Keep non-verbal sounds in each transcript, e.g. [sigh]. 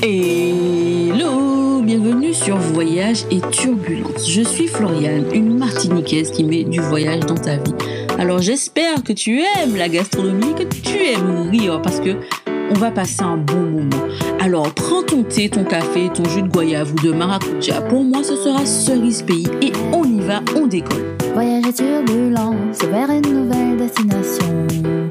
Hello, bienvenue sur Voyage et Turbulence. Je suis Floriane, une martiniquaise qui met du voyage dans ta vie. Alors j'espère que tu aimes la gastronomie, que tu aimes rire parce que on va passer un bon moment. Alors prends ton thé, ton café, ton jus de goyave ou de maracuja. Pour moi, ce sera cerise pays et on y va, on décolle. Voyage et turbulence vers une nouvelle destination.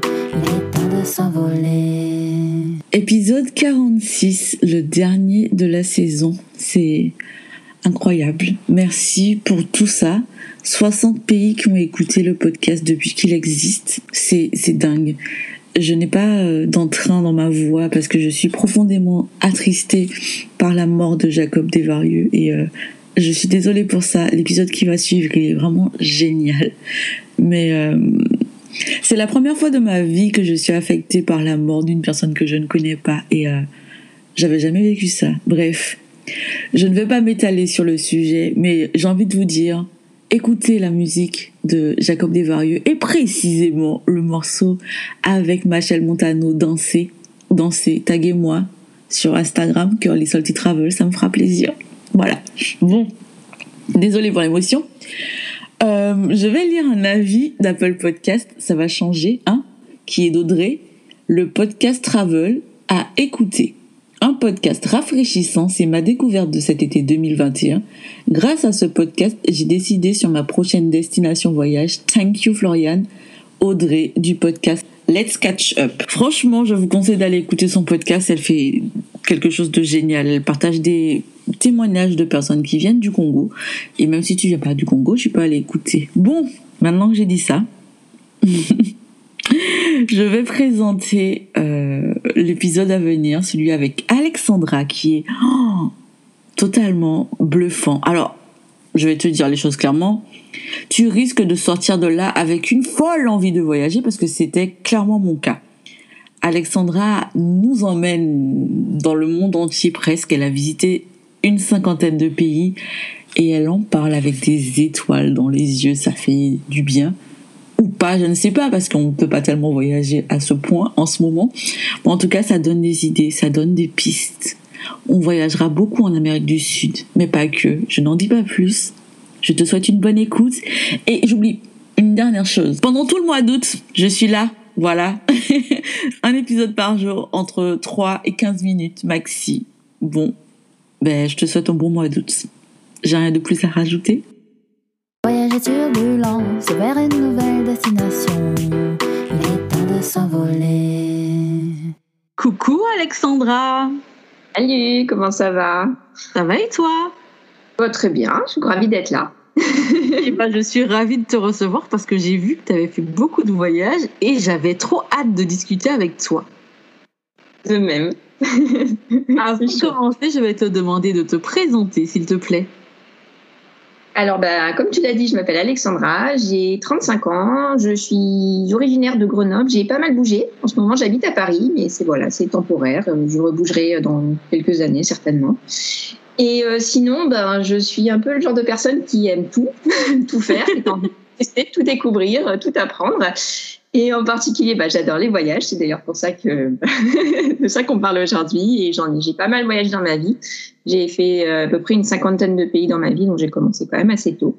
Épisode 46, le dernier de la saison. C'est incroyable. Merci pour tout ça. 60 pays qui ont écouté le podcast depuis qu'il existe. C'est, dingue. Je n'ai pas euh, d'entrain dans ma voix parce que je suis profondément attristée par la mort de Jacob Desvarieux et euh, je suis désolée pour ça. L'épisode qui va suivre, il est vraiment génial. Mais euh, c'est la première fois de ma vie que je suis affectée par la mort d'une personne que je ne connais pas et euh, j'avais jamais vécu ça. Bref, je ne vais pas m'étaler sur le sujet, mais j'ai envie de vous dire, écoutez la musique de Jacob Desvarieux et précisément le morceau avec Machel Montano, Danser, Danser, taguez-moi sur Instagram, Curly Salty Travel, ça me fera plaisir. Voilà. Bon, désolé pour l'émotion. Euh, je vais lire un avis d'Apple Podcast, ça va changer, hein, qui est d'Audrey. Le podcast Travel à écouter. Un podcast rafraîchissant, c'est ma découverte de cet été 2021. Grâce à ce podcast, j'ai décidé sur ma prochaine destination voyage. Thank you Florian, Audrey du podcast Let's Catch Up. Franchement, je vous conseille d'aller écouter son podcast. Elle fait quelque chose de génial. Elle partage des témoignages de personnes qui viennent du Congo. Et même si tu viens pas du Congo, tu peux aller écouter. Bon, maintenant que j'ai dit ça, [laughs] je vais présenter euh, l'épisode à venir, celui avec Alexandra, qui est oh, totalement bluffant. Alors, je vais te dire les choses clairement. Tu risques de sortir de là avec une folle envie de voyager parce que c'était clairement mon cas. Alexandra nous emmène dans le monde entier presque. Elle a visité une cinquantaine de pays et elle en parle avec des étoiles dans les yeux. Ça fait du bien ou pas, je ne sais pas, parce qu'on ne peut pas tellement voyager à ce point en ce moment. en tout cas, ça donne des idées, ça donne des pistes. On voyagera beaucoup en Amérique du Sud, mais pas que. Je n'en dis pas plus. Je te souhaite une bonne écoute. Et j'oublie une dernière chose. Pendant tout le mois d'août, je suis là. Voilà. [laughs] Un épisode par jour entre 3 et 15 minutes maxi. Bon, ben, je te souhaite un bon mois d'août. J'ai rien de plus à rajouter. Voyage et turbulence vers une nouvelle destination. Il est temps de s'envoler. Coucou Alexandra. Salut, comment ça va? Ça va et toi? Oh, Très bien, je suis ravie d'être là. Et ben, je suis ravie de te recevoir parce que j'ai vu que tu avais fait beaucoup de voyages et j'avais trop hâte de discuter avec toi. De même. [laughs] Avant de commencer, je vais te demander de te présenter, s'il te plaît. Alors, bah, comme tu l'as dit, je m'appelle Alexandra, j'ai 35 ans, je suis originaire de Grenoble, j'ai pas mal bougé. En ce moment, j'habite à Paris, mais c'est voilà, c'est temporaire. Je rebougerai dans quelques années certainement. Et euh, sinon, ben, je suis un peu le genre de personne qui aime tout, [laughs] tout faire, tout découvrir, tout apprendre. Et en particulier, bah, j'adore les voyages. C'est d'ailleurs pour ça que [laughs] de ça qu'on parle aujourd'hui. Et j'en j'ai pas mal voyagé dans ma vie. J'ai fait euh, à peu près une cinquantaine de pays dans ma vie, donc j'ai commencé quand même assez tôt.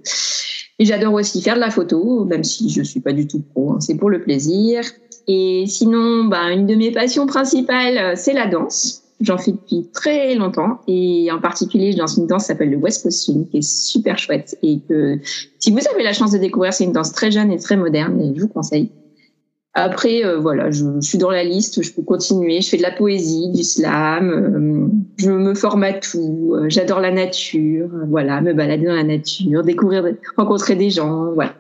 Et j'adore aussi faire de la photo, même si je suis pas du tout pro. Hein. c'est pour le plaisir. Et sinon, bah, une de mes passions principales, euh, c'est la danse. J'en fais depuis très longtemps et en particulier, je danse une danse qui s'appelle le West Coast Swing, qui est super chouette et que si vous avez la chance de découvrir, c'est une danse très jeune et très moderne et je vous conseille. Après, euh, voilà, je, suis dans la liste, je peux continuer. Je fais de la poésie, du slam, euh, je me forme à tout. Euh, j'adore la nature, voilà, me balader dans la nature, découvrir, rencontrer des gens, voilà.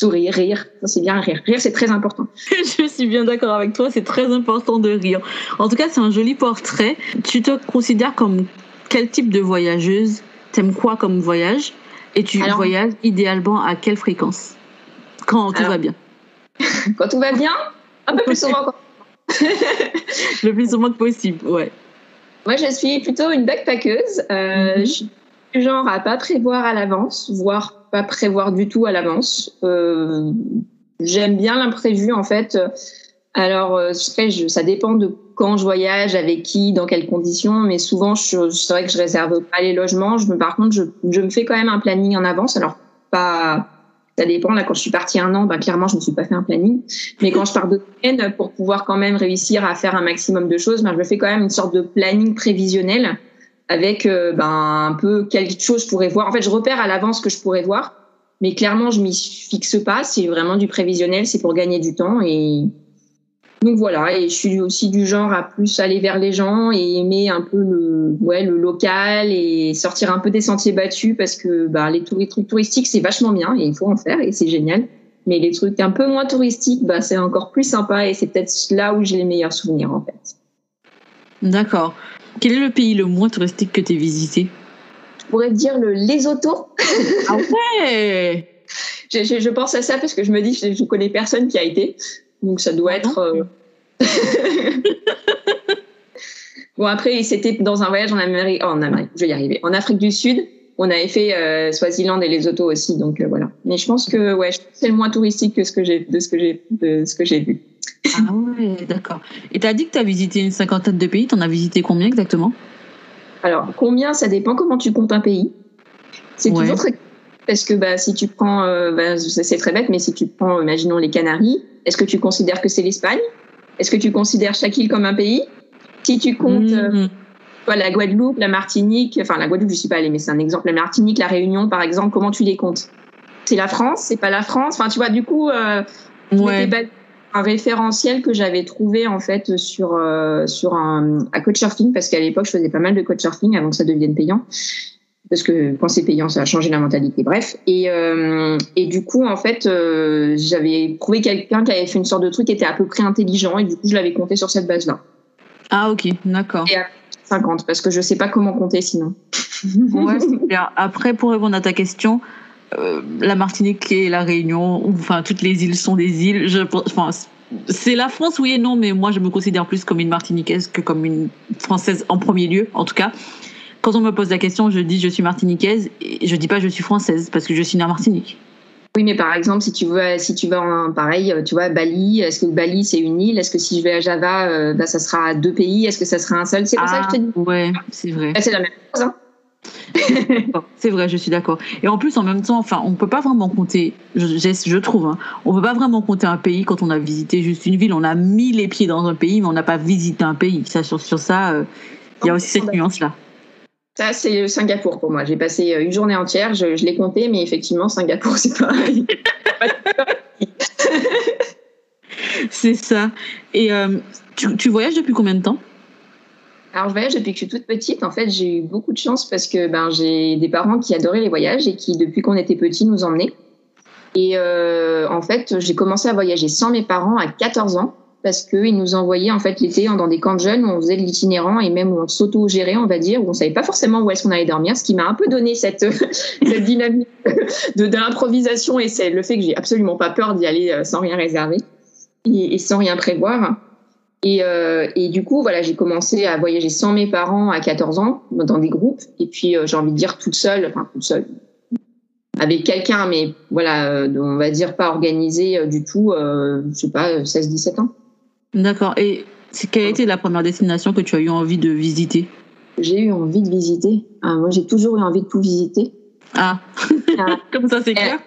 Sourire, rire, c'est bien rire. Rire, c'est très important. [laughs] je suis bien d'accord avec toi, c'est très important de rire. En tout cas, c'est un joli portrait. Tu te considères comme quel type de voyageuse? T'aimes quoi comme voyage? Et tu voyages idéalement à quelle fréquence? Quand tout va bien [laughs] quand tout va bien, un peu plus souvent. [laughs] le plus souvent que possible, ouais. Moi, je suis plutôt une backpackeuse. Euh, mhm. Je suis du genre à pas prévoir à l'avance, voire pas prévoir du tout à l'avance. Euh, J'aime bien l'imprévu, en fait. Alors, euh, ça dépend de quand je voyage, avec qui, dans quelles conditions. Mais souvent, c'est vrai que je réserve pas les logements. Je par contre, je, je me fais quand même un planning en avance. Alors, pas, ça dépend. Là, quand je suis partie un an, ben, clairement, je ne me suis pas fait un planning. Mais quand je pars de semaines, pour pouvoir quand même réussir à faire un maximum de choses, ben, je me fais quand même une sorte de planning prévisionnel avec euh, ben, un peu quelque chose je pourrais voir. En fait, je repère à l'avance que je pourrais voir. Mais clairement, je m'y fixe pas. C'est vraiment du prévisionnel. C'est pour gagner du temps. Et donc voilà. Et je suis aussi du genre à plus aller vers les gens et aimer un peu le, ouais, le local et sortir un peu des sentiers battus parce que bah, les trucs touristiques, c'est vachement bien et il faut en faire et c'est génial. Mais les trucs un peu moins touristiques, bah, c'est encore plus sympa et c'est peut-être là où j'ai les meilleurs souvenirs en fait. D'accord. Quel est le pays le moins touristique que tu as visité pourrais dire le Lesotho. Ah ouais je, je, pense à ça parce que je me dis je, je connais personne qui a été. Donc ça doit être. Euh, [laughs] bon, après, c'était dans un voyage en Amérique. Oh, en Amérique, je vais y arriver. En Afrique du Sud, on avait fait euh, Swaziland et Lesotho aussi. Donc euh, voilà. Mais je pense que ouais, c'est le moins touristique que ce que j'ai, de ce que j'ai, de ce que j'ai vu. Ah ouais, d'accord. Et tu as dit que tu as visité une cinquantaine de pays. Tu en as visité combien exactement? Alors, combien Ça dépend comment tu comptes un pays. C'est toujours très. Parce que bah, si tu prends. Euh, bah, c'est très bête, mais si tu prends, imaginons les Canaries, est-ce que tu considères que c'est l'Espagne? Est-ce que tu considères chaque île comme un pays? Si tu comptes. Euh, mmh. la Guadeloupe, la Martinique, enfin la Guadeloupe, je suis pas allée, mais c'est un exemple. La Martinique, la Réunion, par exemple, comment tu les comptes? C'est la France, c'est pas la France? Enfin, tu vois, du coup, euh, ouais un référentiel que j'avais trouvé en fait sur euh, sur un à Couchsurfing parce qu'à l'époque je faisais pas mal de Couchsurfing avant que ça devienne payant. Parce que quand c'est payant ça a changé la mentalité. Bref. Et euh, et du coup en fait euh, j'avais trouvé quelqu'un qui avait fait une sorte de truc qui était à peu près intelligent et du coup je l'avais compté sur cette base là ah ok. D'accord. Et 50 parce que je sais pas comment compter sinon. Ouais, après pour répondre à ta question euh, la Martinique et la Réunion, enfin toutes les îles sont des îles. Je, c'est la France, oui et non, mais moi je me considère plus comme une Martiniquaise que comme une Française en premier lieu, en tout cas. Quand on me pose la question, je dis je suis martiniquaise et je dis pas je suis française parce que je suis née en Martinique. Oui, mais par exemple, si tu veux, si tu vas en pareil, tu vois, Bali, est-ce que Bali c'est une île? Est-ce que si je vais à Java, euh, bah, ça sera deux pays? Est-ce que ça sera un seul? C'est pour ça que je te dis. Ah, ouais, c'est vrai. c'est la même chose. Hein c'est vrai, je suis d'accord. Et en plus, en même temps, enfin, on peut pas vraiment compter. Je, je trouve, hein, on peut pas vraiment compter un pays quand on a visité juste une ville. On a mis les pieds dans un pays, mais on n'a pas visité un pays. Ça, sur, sur ça, euh, il y a aussi cette nuance-là. Ça, c'est Singapour pour moi. J'ai passé euh, une journée entière, je, je l'ai compté, mais effectivement, Singapour, [laughs] c'est pareil. c'est ça. Et euh, tu, tu voyages depuis combien de temps? Alors, je voyage depuis que je suis toute petite. En fait, j'ai eu beaucoup de chance parce que ben, j'ai des parents qui adoraient les voyages et qui, depuis qu'on était petits, nous emmenaient. Et euh, en fait, j'ai commencé à voyager sans mes parents à 14 ans parce qu'ils nous envoyaient en fait l'été dans des camps de jeunes où on faisait de l'itinérant et même où on s'auto-gérait, on va dire, où on savait pas forcément où est-ce qu'on allait dormir, ce qui m'a un peu donné cette, [laughs] dynamique d'improvisation et c'est le fait que j'ai absolument pas peur d'y aller euh, sans rien réserver et sans rien prévoir. Et, euh, et, du coup, voilà, j'ai commencé à voyager sans mes parents à 14 ans, dans des groupes. Et puis, euh, j'ai envie de dire toute seule, enfin toute seule, avec quelqu'un, mais voilà, euh, on va dire pas organisé du tout, je sais pas, 16-17 ans. D'accord. Et quelle a été la première destination que tu as eu envie de visiter? J'ai eu envie de visiter. Ah, moi, j'ai toujours eu envie de tout visiter. Ah, [laughs] comme ça, c'est clair.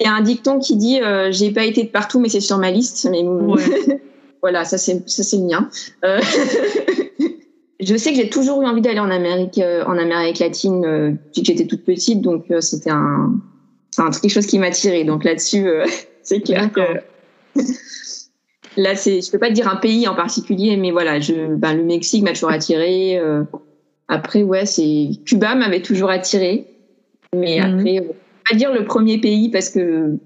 Il y a un dicton qui dit J'ai pas été de partout, mais c'est sur ma liste. Mais ouais. [laughs] Voilà, ça c'est ça c'est le mien. Euh, [laughs] je sais que j'ai toujours eu envie d'aller en Amérique euh, en Amérique latine euh, depuis que j'étais toute petite, donc c'était un c'est un quelque chose qui m'a tiré. Donc là-dessus, [laughs] c'est clair que [laughs] là c'est je peux pas te dire un pays en particulier, mais voilà, je ben, le Mexique m'a toujours attiré. après ouais, c'est Cuba m'avait toujours attiré, mais mhm. après pas dire le premier pays parce que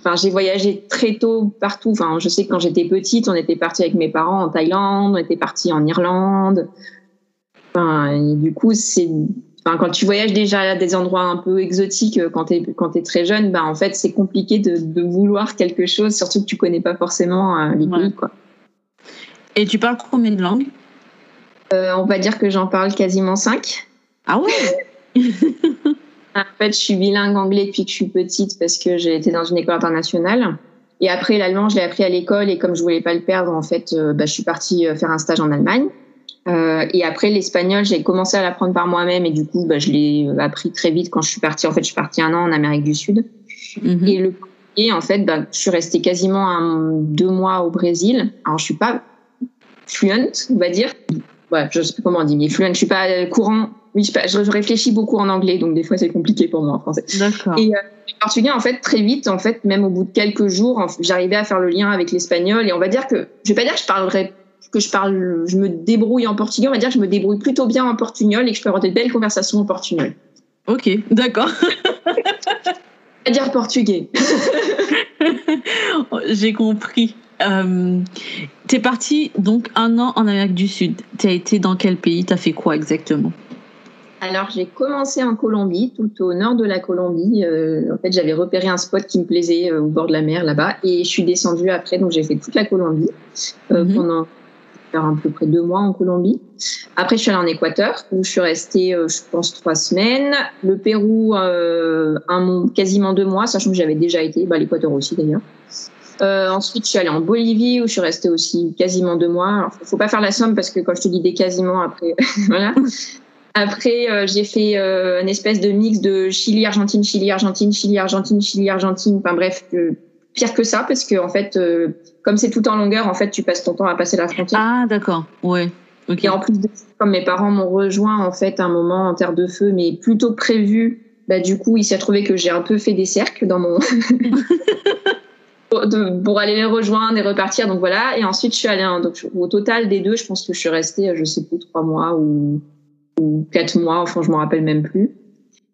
Enfin, j'ai voyagé très tôt partout. Enfin, je sais que quand j'étais petite, on était parti avec mes parents en Thaïlande, on était parti en Irlande. Enfin, du coup, c'est Enfin, quand tu voyages déjà à des endroits un peu exotiques euh, quand tu es, quand es très jeune, bah, en fait, c'est compliqué de, de, vouloir quelque chose, surtout que tu connais pas forcément euh, les pays. Quoi. Et tu parles combien de langues? Euh, On va dire que j'en parle quasiment cinq. Ah ouais? [laughs] En fait, je suis bilingue anglais depuis que je suis petite parce que j'ai été dans une école internationale. Et après, l'allemand, je l'ai appris à l'école et comme je voulais pas le perdre, en fait, euh, bah, je suis partie euh, faire un stage en Allemagne. Euh, et après, l'espagnol, j'ai commencé à l'apprendre par moi-même et du coup, bah, je l'ai appris très vite quand je suis partie. En fait, je suis partie un an en Amérique du Sud. Mhm. Et le et en fait, bah, je suis restée quasiment un, deux mois au Brésil. Alors, je suis pas fluent, on va dire. Ouais, je sais pas comment on dit, mais fluent, je suis pas euh, courant. Oui, je, pas, réfléchis beaucoup en anglais, donc des fois c'est compliqué pour moi en français. D'accord. Et euh, le portugais, en fait, très vite, en fait, même au bout de quelques jours, j'arrivais à faire le lien avec l'espagnol. Et on va dire que, je vais pas dire que je que je parle, je me débrouille en portugais. On va dire que je me débrouille plutôt bien en portugnol et que je peux avoir des belles conversations en portugnol. Ok, d'accord. [laughs] À dire portugais. [laughs] J'ai compris. Euh, T'es parti donc un an en Amérique du Sud. T'as été dans quel pays? T'as fait quoi exactement? Alors, j'ai commencé en Colombie, tout au nord de la Colombie. Euh, en fait, j'avais repéré un spot qui me plaisait euh, au bord de la mer là-bas et je suis descendue après. Donc, j'ai fait toute la Colombie euh, Mhm. pendant à peu près deux mois en Colombie. Après, je suis allée en Équateur où je suis restée, je pense, trois semaines. Le Pérou, un quasiment deux mois, sachant que j'avais déjà été. Bah, l'Équateur aussi d'ailleurs. Euh, ensuite, je suis allée en Bolivie où je suis restée aussi quasiment deux mois. Alors, faut, faut pas faire la somme parce que quand je te dis des quasiment, après, [laughs] voilà. Après, euh, j'ai fait euh, une espèce de mix de Chili, Argentine, Chili, Argentine, Chili, Argentine, Chili, Argentine. Enfin bref, euh, pire que ça parce que en fait, comme c'est tout en longueur, en fait, tu passes ton temps à passer la frontière. Ah, d'accord. Ouais. Ok. Et en plus de comme mes parents m'ont rejoint en fait à un moment en terre de feu, mais plutôt que prévu, bah du coup, il s'est trouvé que j'ai un peu fait des cercles dans mon [laughs] de- pour aller les rejoindre et repartir. Donc voilà. Et ensuite, je suis allée donc au total des deux, je pense que je suis restée, je sais plus trois mois ou ou quatre mois. Enfin, je m'en rappelle même plus.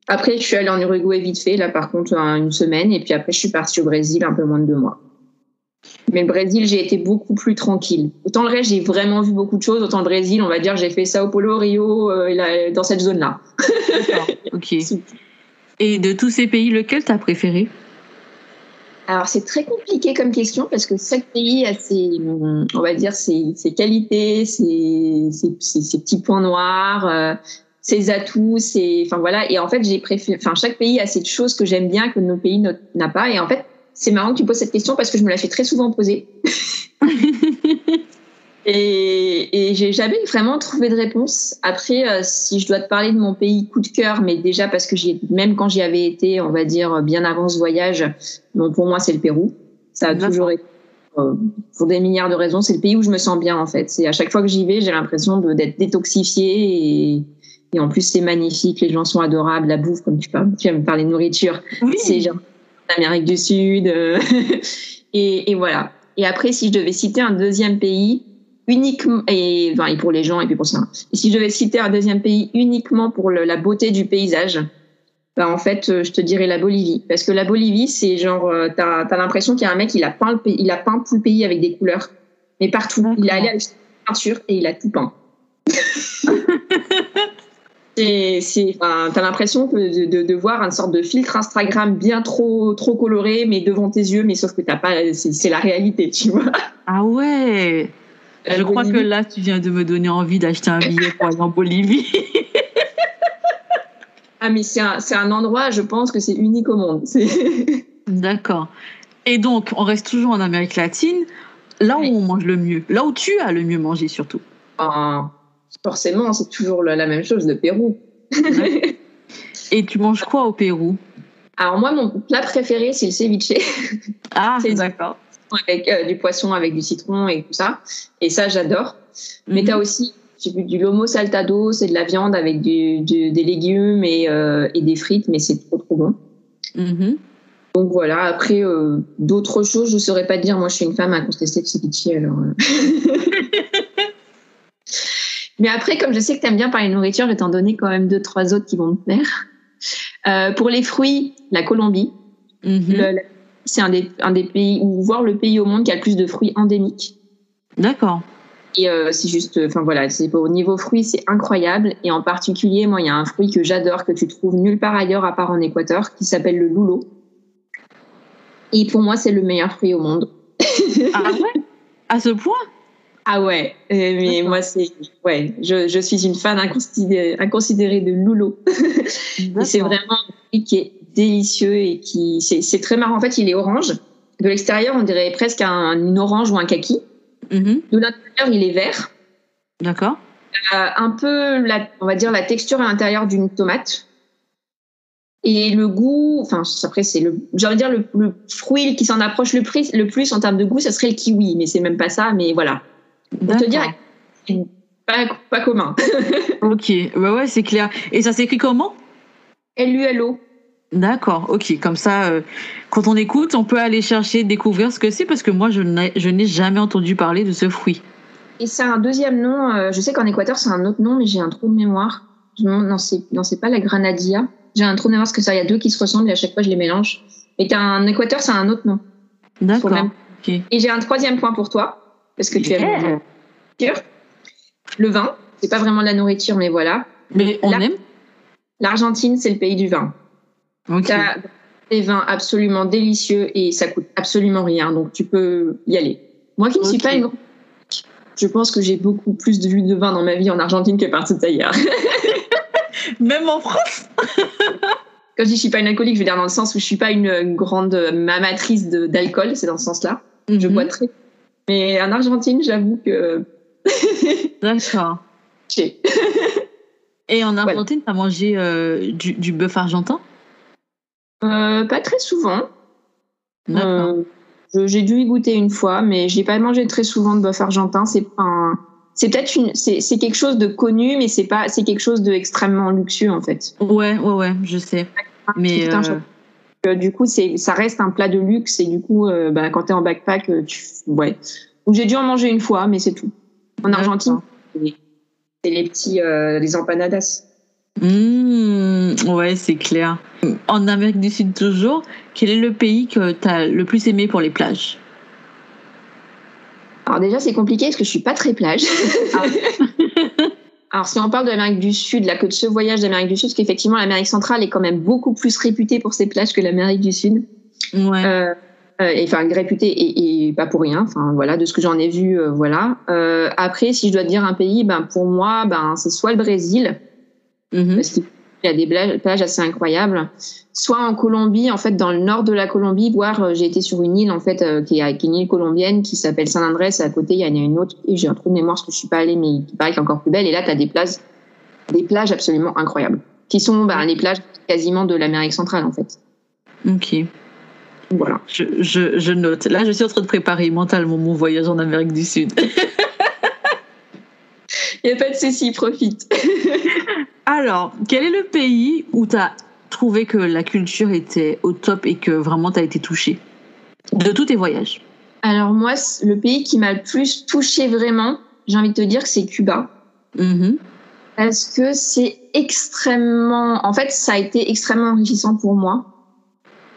Après, je suis allée en Uruguay vite fait, là par contre, un- une semaine. Et puis après, je suis partie au Brésil un peu moins de deux mois. Mais le Brésil, j'ai été beaucoup plus tranquille. Autant le reste, j'ai vraiment vu beaucoup de choses. Autant le Brésil, on va dire, j'ai fait Sao Paulo, Rio, euh, là, dans cette zone-là. D'accord. [laughs] Ok. Et de tous ces pays, lequel t'as préféré? Alors, c'est très compliqué comme question parce que chaque pays a ses, on va dire, ses, ses qualités, ses, ses, ses- ses petits points noirs, euh, ses atouts, ses, enfin voilà. Et en fait, j'ai préféré, enfin, chaque pays a cette chose que j'aime bien que notre pays n'a pas. Et en fait, c'est marrant que tu poses cette question parce que je me la fais très souvent poser. [laughs] Et, et j'ai jamais vraiment trouvé de réponse. Après, euh, si je dois te parler de mon pays coup de cœur, mais déjà parce que j'y, même quand j'y avais été, on va dire bien avant ce voyage, bon, pour moi c'est le Pérou. Ça a D'accord. toujours été, euh, pour des milliards de raisons, c'est le pays où je me sens bien en fait. C'est à chaque fois que j'y vais, j'ai l'impression de, d'être détoxifiée et, et en plus c'est magnifique, les gens sont adorables, la bouffe comme tu parles, tu me parler de nourriture, Oui. c'est genre l'Amérique du Sud. euh, [laughs] et, et voilà. Et après, si je devais citer un deuxième pays, uniquement, et, enfin, et pour les gens, et puis pour ça, et si je devais citer un deuxième pays uniquement pour le- la beauté du paysage, bah, en fait, euh, je te dirais la Bolivie. Parce que la Bolivie, c'est genre, euh, t'as as, l'impression qu'il y a un mec, il a, peint le pays, il a peint tout le pays avec des couleurs. Mais partout. Il est allé avec une peinture et il a tout peint. [laughs] C'est, enfin, t'as l'impression de, de, de voir une sorte de filtre Instagram bien trop, trop coloré, mais devant tes yeux, mais sauf que t'as pas, c'est la réalité, tu vois. Ah ouais. Je crois que là, tu viens de me donner envie d'acheter un billet pour aller en Bolivie. [laughs] Ah, mais c'est un, endroit, je pense que c'est unique au monde. [laughs] D'accord. Et donc, on reste toujours en Amérique latine, là où Oui. on mange le mieux, là où tu as le mieux mangé surtout. Enfin, forcément, c'est toujours la, la même chose, le Pérou. Et tu manges quoi au Pérou? Alors moi, mon plat préféré, c'est le ceviche, Ah, [laughs] C'est- d'accord. Avec euh, du poisson, avec du citron et tout ça. Et ça, j'adore. Mais Mhm. t'as aussi j'ai vu du lomo saltado, c'est de la viande avec du, du- des légumes et, euh, et des frites, mais c'est trop trop bon. Mhm. Donc voilà, après, euh, d'autres choses, je ne saurais pas te dire. Moi, je suis une femme incontestée de ceviche, alors... [laughs] Mais après, comme je sais que tu aimes bien parler de nourriture, je vais t'en donner quand même deux, trois autres qui vont te plaire. Euh, pour les fruits, la Colombie. Mhm. Le- c'est un des, un des pays, ou voire le pays au monde qui a le plus de fruits endémiques. D'accord. Et euh, c'est juste, enfin voilà, c'est au niveau fruits, c'est incroyable. Et en particulier, moi, il y a un fruit que j'adore, que tu trouves nulle part ailleurs à part en Équateur, qui s'appelle le loulo. Et pour moi, c'est le meilleur fruit au monde. Ah ouais? [laughs] À ce point? Ah ouais, euh, mais moi, c'est, ouais, je, je suis une fan inconsidérée, inconsidérée de loulo. [laughs] Et c'est vraiment qui est délicieux et qui, c'est, très marrant. En fait, il est orange. De l'extérieur, on dirait presque un, une orange ou un kaki. Mhm. De l'intérieur, il est vert. D'accord. Euh, un peu, la, on va dire, la texture à l'intérieur d'une tomate. Et le goût, enfin, après, c'est le, j'ai envie de dire, le, le fruit qui s'en approche le plus, le plus en termes de goût, ça serait le kiwi, mais c'est même pas ça, mais voilà. Pour te dire, pas, pas commun. [laughs] Ok, ouais, ouais, c'est clair. Et ça s'écrit comment? L-U-L-O. D'accord, ok. Comme ça, euh, quand on écoute, on peut aller chercher, découvrir ce que c'est, parce que moi, je n'ai jamais entendu parler de ce fruit. Et c'est un deuxième nom, euh, je sais qu'en Équateur, c'est un autre nom, mais j'ai un trou de mémoire. Non, c'est, pas la Granadia. J'ai un trou de mémoire parce que ça, il y a deux qui se ressemblent et à chaque fois, je les mélange. Et qu'en Équateur, c'est un autre nom. D'accord. même- Ok. Et j'ai un troisième point pour toi, parce que tu Yeah. aimes la nourriture. Le vin, c'est pas vraiment de la nourriture, mais voilà. Mais on aime L'Argentine, c'est le pays du vin. Ok. T'as des vins absolument délicieux et ça coûte absolument rien, donc tu peux y aller. Moi qui ne suis pas une grande- je pense que j'ai beaucoup plus de de vin dans ma vie en Argentine que partout ailleurs. [laughs] Même en France Quand je dis je suis pas une alcoolique, je veux dire dans le sens où je suis pas une, grande amatrice d'alcool, c'est dans ce sens-là. Je Mhm. bois très. Mais en Argentine, j'avoue que. [laughs] D'accord. Et en Argentine, t'as mangé euh, du, du bœuf argentin? Pas très souvent. Euh, je- j'ai dû y goûter une fois, mais j'ai pas mangé très souvent de bœuf argentin. C'est un- C'est peut-être une, c'est quelque chose de connu, mais c'est pas, c'est quelque chose d'extrêmement luxueux en fait. Ouais, ouais, ouais, je sais. Mais euh, Euh, du coup, c'est, ça reste un plat de luxe et du coup, euh, bah, quand t'es en backpack, euh, tu, ouais. J'ai dû en manger une fois, mais c'est tout. En. Argentine, c'est c'est les petits, euh, les empanadas. Mmh, ouais, c'est clair. En Amérique du Sud toujours, quel est le pays que t'as le plus aimé pour les plages? Alors déjà, c'est compliqué parce que je suis pas très plage. Ah. [laughs] Alors si on parle de l'Amérique du Sud, là, que de ce voyage d'Amérique du Sud, parce qu'effectivement l'Amérique centrale est quand même beaucoup plus réputée pour ses plages que l'Amérique du Sud. Ouais. Euh, euh, et, enfin réputée et, et pas pour rien. Enfin voilà, de ce que j'en ai vu, euh, voilà. Euh, après, si je dois te dire un pays, ben pour moi, ben c'est soit le Brésil, Mhm. parce qu'il y a des plages, assez incroyables, soit en Colombie, en fait dans le nord de la Colombie, voir euh, j'ai été sur une île en fait euh, qui, est, qui est une île colombienne qui s'appelle San Andrés, et à côté il y en a une autre et j'ai un trou de mémoire parce que je suis pas allée, mais qui paraît qu'elle est encore plus belle. Et là, tu as des plages, des plages absolument incroyables, qui sont ben, les plages quasiment de l'Amérique centrale en fait. Ok. Voilà. Je, je, je note. Là, je suis en train de préparer mentalement mon voyage en Amérique du Sud. [laughs] Il n'y a pas de souci, profite. [laughs] Alors, quel est le pays où tu as trouvé que la culture était au top et que vraiment tu as été touché de tous tes voyages? Alors moi, le pays qui m'a le plus touché vraiment, j'ai envie de te dire que c'est Cuba. Mhm. Parce que c'est extrêmement... En fait, ça a été extrêmement enrichissant pour moi.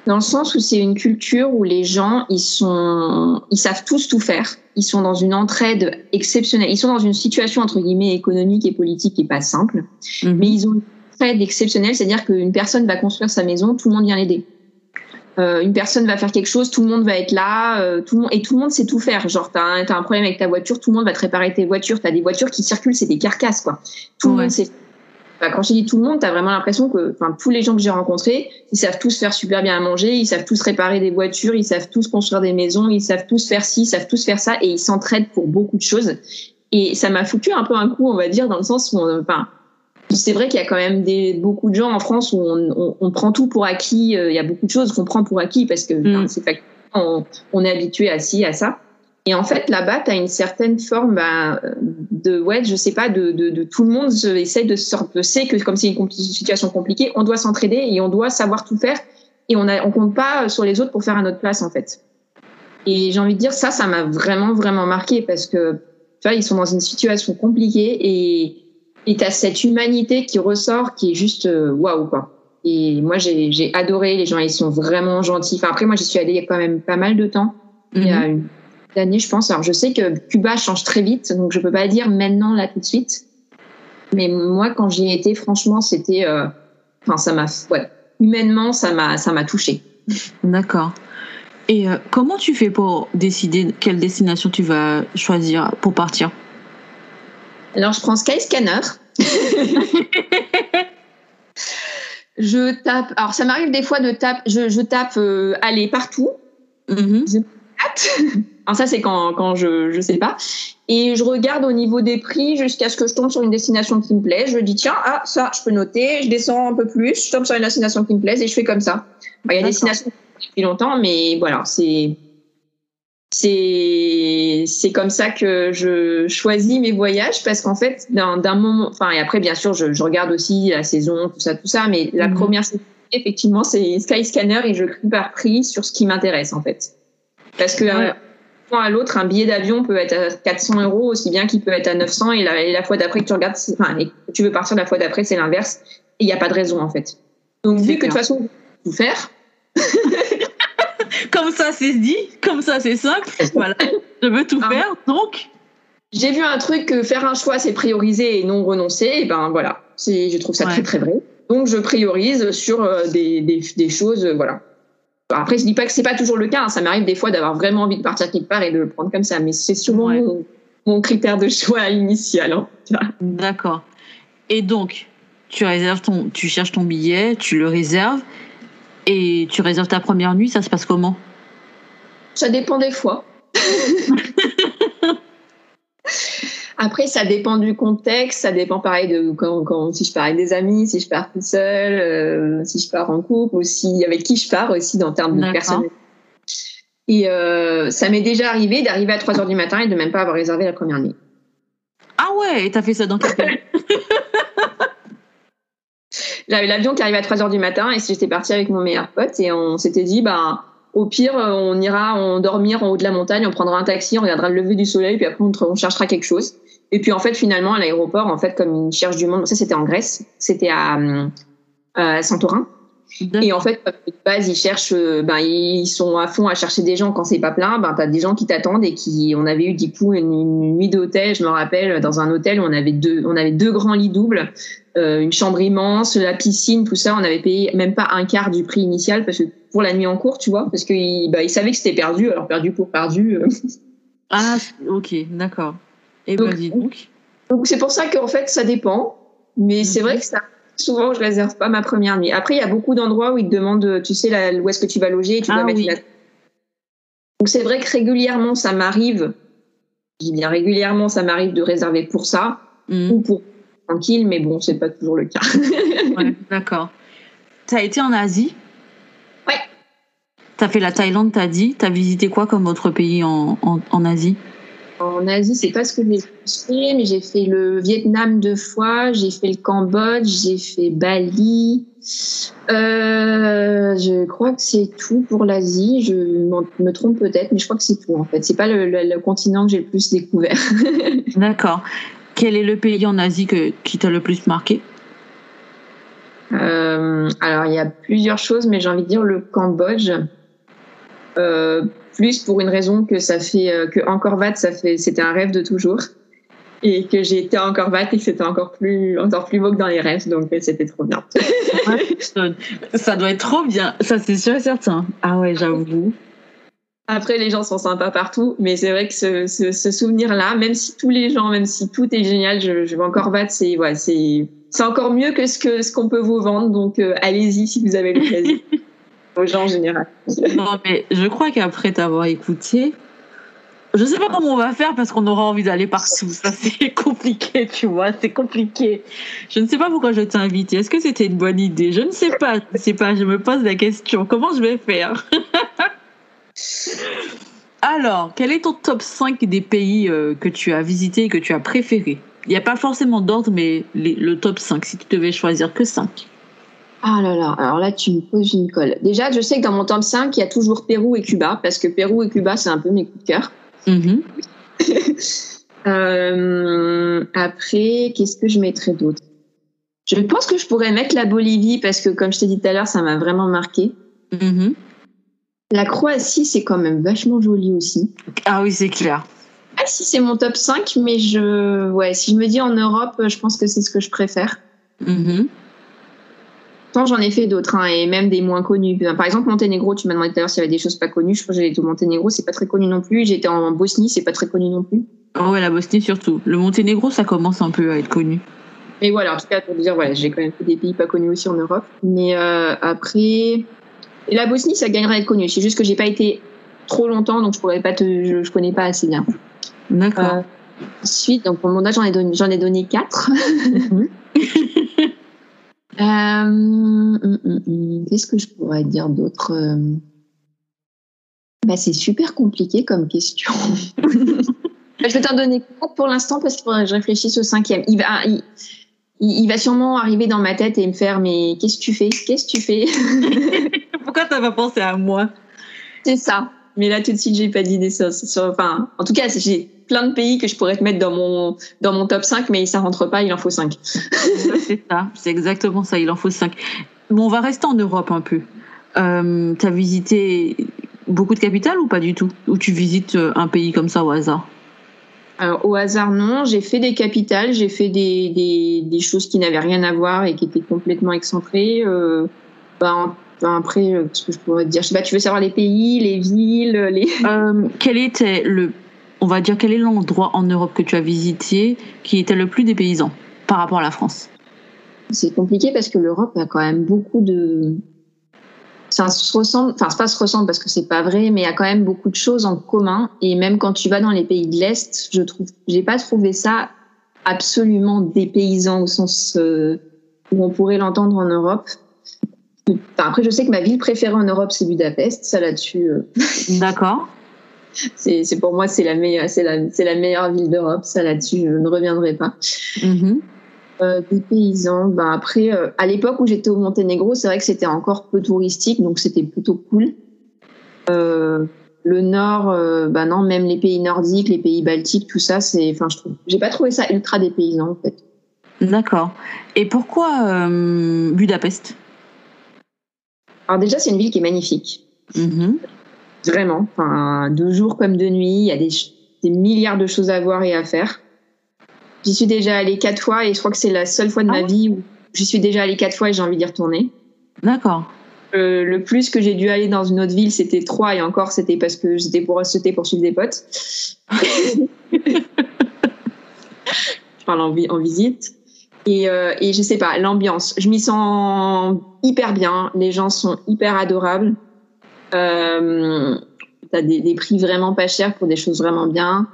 Dans le sens où c'est une culture où les gens, ils sont... Ils savent tous tout faire. Ils sont dans une entraide exceptionnelle. Ils sont dans une situation, entre guillemets, économique et politique qui est pas simple. Mhm. mais ils ont une entraide exceptionnelle, c'est-à-dire qu'une personne va construire sa maison, tout le monde vient l'aider. Euh, une personne va faire quelque chose, tout le monde va être là, euh, tout le monde, et tout le monde sait tout faire. Genre, t'as un, t'as un problème avec ta voiture, tout le monde va te réparer tes voitures. T'as des voitures qui circulent, c'est des carcasses, quoi. Tout le monde sait. Enfin, quand je dis tout le monde, t'as vraiment l'impression que, enfin, tous les gens que j'ai rencontrés, ils savent tous faire super bien à manger, ils savent tous réparer des voitures, ils savent tous construire des maisons, ils savent tous faire ci, ils savent tous faire ça, et ils s'entraident pour beaucoup de choses. Et ça m'a foutu un peu un coup, on va dire, dans le sens où, on- enfin, c'est vrai qu'il y a quand même des, beaucoup de gens en France où on, on, on prend tout pour acquis. euh, Il y a beaucoup de choses qu'on prend pour acquis parce que Mm. enfin, c'est fact- on, on est habitué à ci, à ça. Et en fait, là-bas, tu as une certaine forme bah, de, ouais, je sais pas, de, de, de tout le monde se- essaie de sortir, sait que comme c'est une situation compliquée, on doit s'entraider et on doit savoir tout faire. Et on on compte pas sur les autres pour faire à notre place, en fait. Et j'ai envie de dire, ça, ça m'a vraiment, vraiment marqué parce que, tu vois, ils sont dans une situation compliquée et, et t'as cette humanité qui ressort qui est juste euh, waouh, quoi. Et moi, j'ai adoré. Les gens, ils sont vraiment gentils. Enfin, après, moi, j'y suis allée il y a quand même pas mal de temps. Il y a Mhm. une année, je pense. Alors, je sais que Cuba change très vite, donc je peux pas dire maintenant, là, tout de suite. Mais moi, quand j'y étais, franchement, c'était, euh, enfin, ça m'a, ouais, humainement, ça m'a, ça m'a touché. D'accord. Et euh, comment tu fais pour décider quelle destination tu vas choisir pour partir? Alors, je prends Skyscanner. [laughs] je tape. Alors, ça m'arrive des fois de tape. Je, je tape euh, aller partout. Mhm. Ça, c'est quand, quand je je sais pas. Et je regarde au niveau des prix jusqu'à ce que je tombe sur une destination qui me plaît. Je dis, tiens, ah, ça, je peux noter. Je descends un peu plus. Je tombe sur une destination qui me plaise et je fais comme ça. Il y a des destinations depuis longtemps, mais voilà, c'est c'est c'est comme ça que je choisis mes voyages parce qu'en fait d'un moment enfin et après bien sûr je, je regarde aussi la saison tout ça tout ça mais la Mhm. première saison effectivement c'est Skyscanner et je crie par prix sur ce qui m'intéresse en fait parce que Ouais. euh, point à l'autre un billet d'avion peut être à 400 euros aussi bien qu'il peut être à 900 et la, et la fois d'après que tu regardes enfin et que tu veux partir la fois d'après c'est l'inverse et il n'y a pas de raison en fait donc vu que de toute façon tout faire [laughs] Comme ça, c'est dit. Comme ça, c'est simple. [laughs] Voilà. Je veux tout Ah. faire. Donc, J'ai vu un truc que faire un choix, c'est prioriser et non renoncer. Et ben voilà, je trouve ça Ouais. très très vrai. Donc je priorise sur euh, des, des, des choses, euh, voilà. Après, je dis pas que c'est pas toujours le cas. hein. Ça m'arrive des fois d'avoir vraiment envie de partir quelque part et de le prendre comme ça, mais c'est souvent Ouais. mon, mon critère de choix initial. hein. D'accord. Et donc, tu réserves ton, tu cherches ton billet, tu le réserves et tu réserves ta première nuit. Ça se passe comment? Ça dépend des fois. [laughs] Après, ça dépend du contexte, ça dépend pareil de quand, quand si je pars avec des amis, si je pars toute seule, euh, si je pars en couple, ou si avec qui je pars aussi dans termes de personnes. Et euh, ça m'est déjà arrivé d'arriver à 3 heures du matin et de même pas avoir réservé la première nuit. Ah ouais, et t'as fait ça dans quel pays J'avais [laughs] l'avion qui arrivait à 3 heures du matin et si j'étais partie avec mon meilleur pote et on s'était dit, bah, au pire, on ira on dormir en haut de la montagne, on prendra un taxi, on regardera le lever du soleil, puis après on cherchera quelque chose. Et puis en fait, finalement, à l'aéroport, en fait, comme ils cherchent du monde, ça c'était en Grèce, c'était à, à Santorin. Et en fait, de base, ils cherchent, euh, ben, ils sont à fond à chercher des gens quand c'est pas plein. Ben, t'as des gens qui t'attendent et qui, on avait eu du coup une, une nuit d'hôtel. Je me rappelle dans un hôtel où on avait deux, on avait deux grands lits doubles, euh, une chambre immense, la piscine, tout ça. On avait payé même pas un quart du prix initial parce que pour la nuit en cours, tu vois, parce qu'ils, ben, ils savaient que c'était perdu. Alors perdu pour perdu. euh. Ah, ok, d'accord. Et ben Donc, dis donc. Donc c'est pour ça qu'en fait ça dépend, mais c'est Mhm. vrai que ça souvent je réserve pas ma première nuit. Après il y a beaucoup d'endroits où ils te demandent, tu sais où est-ce que tu vas loger, et tu Ah dois mettre oui. une ad- Donc c'est vrai que régulièrement ça m'arrive, je dis bien régulièrement ça m'arrive de réserver pour ça Hmm, ou pour tranquille, mais bon c'est pas toujours le cas. [laughs] ouais, d'accord. T'as été en Asie? Ouais. T'as fait la Thaïlande, t'as dit. T'as visité quoi comme autre pays en, en, en Asie? En Asie, c'est pas ce que j'ai fait, mais j'ai fait le Vietnam deux fois, j'ai fait le Cambodge, j'ai fait Bali. Euh, je crois que c'est tout pour l'Asie. Je me trompe peut-être, mais je crois que c'est tout en fait. C'est pas le, le- le continent que j'ai le plus découvert. [laughs] D'accord. Quel est le pays en Asie que, qui t'a le plus marqué? Euh, alors, il y a plusieurs choses, mais j'ai envie de dire le Cambodge. Euh, plus pour une raison que ça fait euh, que Angkor Wat, ça fait, c'était un rêve de toujours, et que j'ai été Angkor Wat et que c'était encore plus, encore plus beau que dans les rêves, donc euh, c'était trop bien. Ça doit être trop bien. Ça, c'est sûr et certain. Ah ouais, j'avoue. Après, les gens sont sympas partout, mais c'est vrai que ce, ce, ce souvenir-là, même si tous les gens, même si tout est génial, je, je vais encore battre, c'est ouais, c'est c'est encore mieux que ce que ce qu'on peut vous vendre. Donc euh, allez-y si vous avez l'occasion. [laughs] Gens en général. Non, mais je crois qu'après t'avoir écouté, je sais pas comment on va faire parce qu'on aura envie d'aller partout. Ça, c'est [laughs] compliqué, tu vois, c'est compliqué. Je ne sais pas pourquoi je t'ai invité. Est-ce que c'était une bonne idée? Je ne sais pas. Je ne sais pas. Je me pose la question. Comment je vais faire? [laughs] Alors, quel est ton top 5 des pays euh, que tu as visités et que tu as préférés? Il n'y a pas forcément d'ordre, mais le top 5, si tu devais choisir que 5. Ah là là, alors là tu me poses une colle. Déjà, je sais que dans mon top 5, il y a toujours Pérou et Cuba, parce que Pérou et Cuba, c'est un peu mes coups de cœur. Mhm. [laughs] Euh, après, qu'est-ce que je mettrais d'autre? Je pense que je pourrais mettre la Bolivie, parce que comme je t'ai dit tout à l'heure, ça m'a vraiment marqué. Mhm. La Croatie, c'est quand même vachement joli aussi. Ah oui, c'est clair. Ah si, c'est mon top 5, mais je, ouais, si je me dis en Europe, je pense que c'est ce que je préfère. Mhm. Tant j'en ai fait d'autres, hein, et même des moins connus. Par exemple, Monténégro, tu m'as demandé tout à l'heure s'il y avait des choses pas connues. Je crois que j'ai été au Monténégro, c'est pas très connu non plus. J'étais en Bosnie, c'est pas très connu non plus. Oh, ouais, la Bosnie surtout. Le Monténégro, ça commence un peu à être connu. Mais voilà, en tout cas, pour dire, voilà, j'ai quand même fait des pays pas connus aussi en Europe. Mais euh, après. La Bosnie, ça gagnerait à être connu. C'est juste que j'ai pas été trop longtemps, donc je pourrais pas te. Je, connais pas assez bien. D'accord. Euh, ensuite, donc pour mon âge, j'en ai donné, j'en ai donné 4. [laughs] Euh, hum, hum, hum, Qu'est-ce que je pourrais dire d'autre Euh, bah, C'est super compliqué comme question. [laughs] je vais t'en donner quatre pour l'instant parce que je réfléchisse au cinquième. Il va, il, il- va sûrement arriver dans ma tête et me faire mais qu'est-ce que tu fais? Qu'est-ce que tu fais? [laughs] Pourquoi t'as pas pensé à moi? C'est ça. Mais là tout de suite j'ai pas d'idée enfin en tout cas j'ai plein de pays que je pourrais te mettre dans mon dans mon top 5 mais ça rentre pas, il en faut 5. [laughs] C'est ça, c'est exactement ça, il en faut cinq. Bon, on va rester en Europe un peu. Euh, T'as visité beaucoup de capitales ou pas du tout? Ou tu visites euh, un pays comme ça au hasard? Alors, au hasard, non. J'ai fait des capitales, j'ai fait des, des, des choses qui n'avaient rien à voir et qui étaient complètement excentrées. Euh, ben, ben après, euh, ce que je pourrais te dire, je sais pas, tu veux savoir les pays, les villes, les. Euh, Quel était le, on va dire, quel est l'endroit en Europe que tu as visité qui était le plus dépaysant par rapport à la France? C'est compliqué parce que l'Europe a quand même beaucoup de. Ça se ressemble, enfin, pas se ressemble parce que c'est pas vrai, mais il y a quand même beaucoup de choses en commun. Et même quand tu vas dans les pays de l'Est, je trouve, j'ai pas trouvé ça absolument dépaysant au sens euh, où on pourrait l'entendre en Europe. Enfin, après, je sais que ma ville préférée en Europe, c'est Budapest. Ça là-dessus, euh, D'accord. C'est c'est pour moi, c'est la meilleure, c'est la, c'est la meilleure ville d'Europe. Ça là-dessus, je ne reviendrai pas. Mhm. Euh, des paysans. Ben après, euh, à l'époque où j'étais au Monténégro, c'est vrai que c'était encore peu touristique, donc c'était plutôt cool. Euh, le Nord, ben non, même les pays nordiques, les pays baltiques, tout ça, c'est, enfin, je trouve, j'ai pas trouvé ça ultra dépaysant en fait. D'accord. Et pourquoi Budapest? Alors déjà, c'est une ville qui est magnifique, Mhm. Vraiment. Enfin, de jour comme de nuit, il y a des, milliards de choses à voir et à faire. J'y suis déjà allée quatre fois et je crois que c'est la seule fois de Ah ma vie où j'y suis déjà allée quatre fois et j'ai envie d'y retourner. D'accord. Euh, le plus que j'ai dû aller dans une autre ville, c'était trois, et encore, c'était parce que j'étais pour c'était pour suivre des potes. [laughs] je parle en visite. Et, euh, et je sais pas, l'ambiance, je m'y sens hyper bien. Les gens sont hyper adorables. Euh, T'as des, des prix vraiment pas chers pour des choses vraiment bien.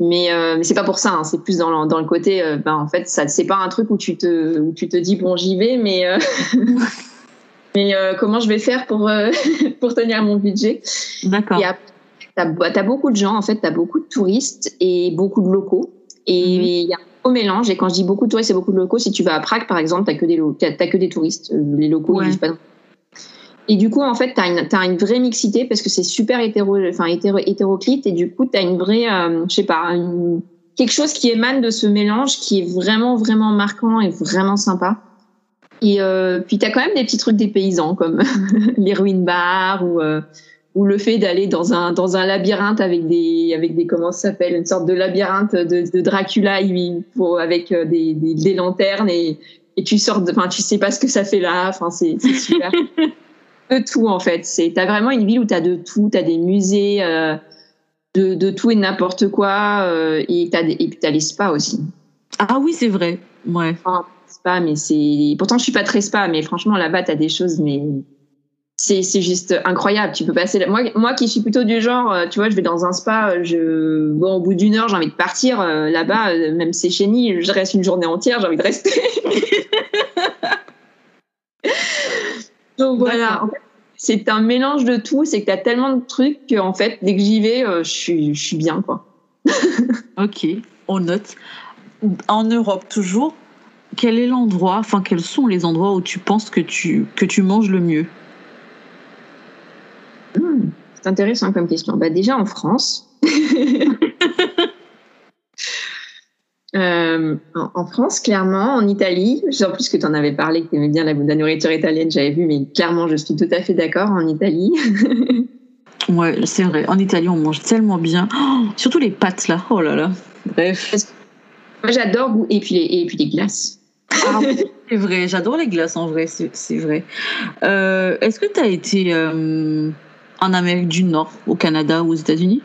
Mais, euh, mais c'est pas pour ça, hein, c'est plus dans le, dans le côté, euh, ben, en fait, ça c'est pas un truc où tu te, où tu te dis bon j'y vais, mais euh, [laughs] mais comment je vais faire pour [laughs] pour tenir mon budget? D'accord. Après, t'as as beaucoup de gens, en fait, t'as beaucoup de touristes et beaucoup de locaux. Et Mhm. il y a un beau mélange. Et quand je dis beaucoup de touristes et beaucoup de locaux, si tu vas à Prague, par exemple, t'as que des t'as que des touristes. Les locaux, Ouais. ils vivent pas. dans- Et du coup, en fait, t'as une, t'as une vraie mixité parce que c'est super hétéro, enfin, hétéro, hétéroclite. Et du coup, t'as une vraie, euh, je sais pas, une- quelque chose qui émane de ce mélange qui est vraiment, vraiment marquant et vraiment sympa. Et euh, puis, t'as quand même des petits trucs des paysans, comme [laughs] les ruines bars ou, euh, ou le fait d'aller dans un, dans un labyrinthe avec des, avec des, comment ça s'appelle, une sorte de labyrinthe de, de Dracula pour, avec euh, des, des, des lanternes et, et tu sors enfin, tu sais pas ce que ça fait là. Enfin, c'est super. [laughs] de tout, en fait. C'est, t'as vraiment une ville où t'as de tout. T'as des musées, euh, de, de tout et n'importe quoi. euh, et t'as des, et puis t'as les spas aussi. Ah oui, c'est vrai. Ouais. Enfin, spa, mais c'est, pourtant, je suis pas très spa, mais franchement, là-bas, t'as des choses, mais c'est, c'est juste incroyable. Tu peux passer, moi, moi qui suis plutôt du genre, euh, tu vois, je vais dans un spa, je, bon, au bout d'une heure, j'ai envie de partir. là-bas, même c'est chéni, je reste une journée entière, j'ai envie de rester. [laughs] Donc voilà. D'accord. En fait, c'est un mélange de tout, c'est que t'as tellement de trucs que, en fait, dès que j'y vais, euh, je suis, je suis bien, quoi. [laughs] Ok, on note. En Europe toujours, quel est l'endroit, enfin quels sont les endroits où tu penses que tu, que tu manges le mieux? Hmm, c'est intéressant comme question. Bah, déjà en France. [laughs] Euh, en, en France, clairement, en Italie, en plus que tu en avais parlé, que tu aimais bien la, la nourriture italienne, j'avais vu, mais clairement, je suis tout à fait d'accord en Italie. [laughs] Ouais, c'est vrai. En Italie, on mange tellement bien. [gasps] Oh, surtout les pâtes là. Oh là là. Bref. Moi, j'adore, goût- et puis les, et puis les glaces. Ah [laughs] c'est vrai. J'adore les glaces en vrai. C'est c'est vrai. Euh, Est-ce que tu as été euh, en Amérique du Nord, au Canada ou aux États-Unis?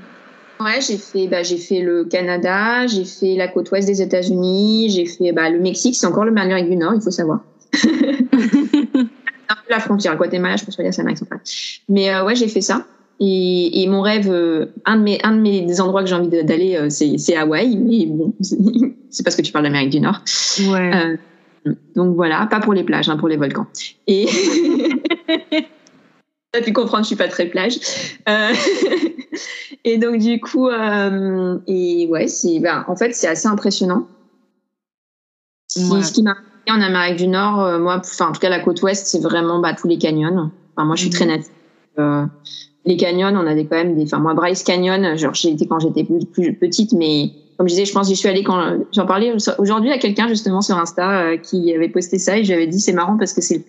Ouais, j'ai fait, bah, j'ai fait le Canada, j'ai fait la côte ouest des États-Unis, j'ai fait bah, le Mexique, c'est encore le Amérique du Nord, il faut savoir. Un [laughs] peu la frontière, Guatemala, je pense dire c'est centrale. Mais euh, ouais, j'ai fait ça. Et, et mon rêve, euh, un de mes, un de mes des endroits que j'ai envie d'aller, euh, c'est, Hawaï. Mais bon, [laughs] c'est parce que tu parles d'Amérique du Nord. Ouais. Euh, donc voilà, pas pour les plages, hein, pour les volcans. Et [laughs] t'as pu comprendre, je suis pas très plage. Euh, et donc du coup, euh, et ouais, c'est, ben, en fait, c'est assez impressionnant. Ouais. Ce qui m'a en Amérique du Nord, euh, moi, enfin en tout cas la côte ouest, c'est vraiment bah, tous les canyons. Enfin moi, je suis Mhm. très native. Euh, les canyons, on a des, quand même des. Enfin moi, Bryce Canyon, genre j'ai été quand j'étais plus, plus petite, mais comme je disais, je pense que j'y suis allée quand j'en parlais aujourd'hui à quelqu'un justement sur Insta euh, qui avait posté ça et j'avais dit c'est marrant parce que c'est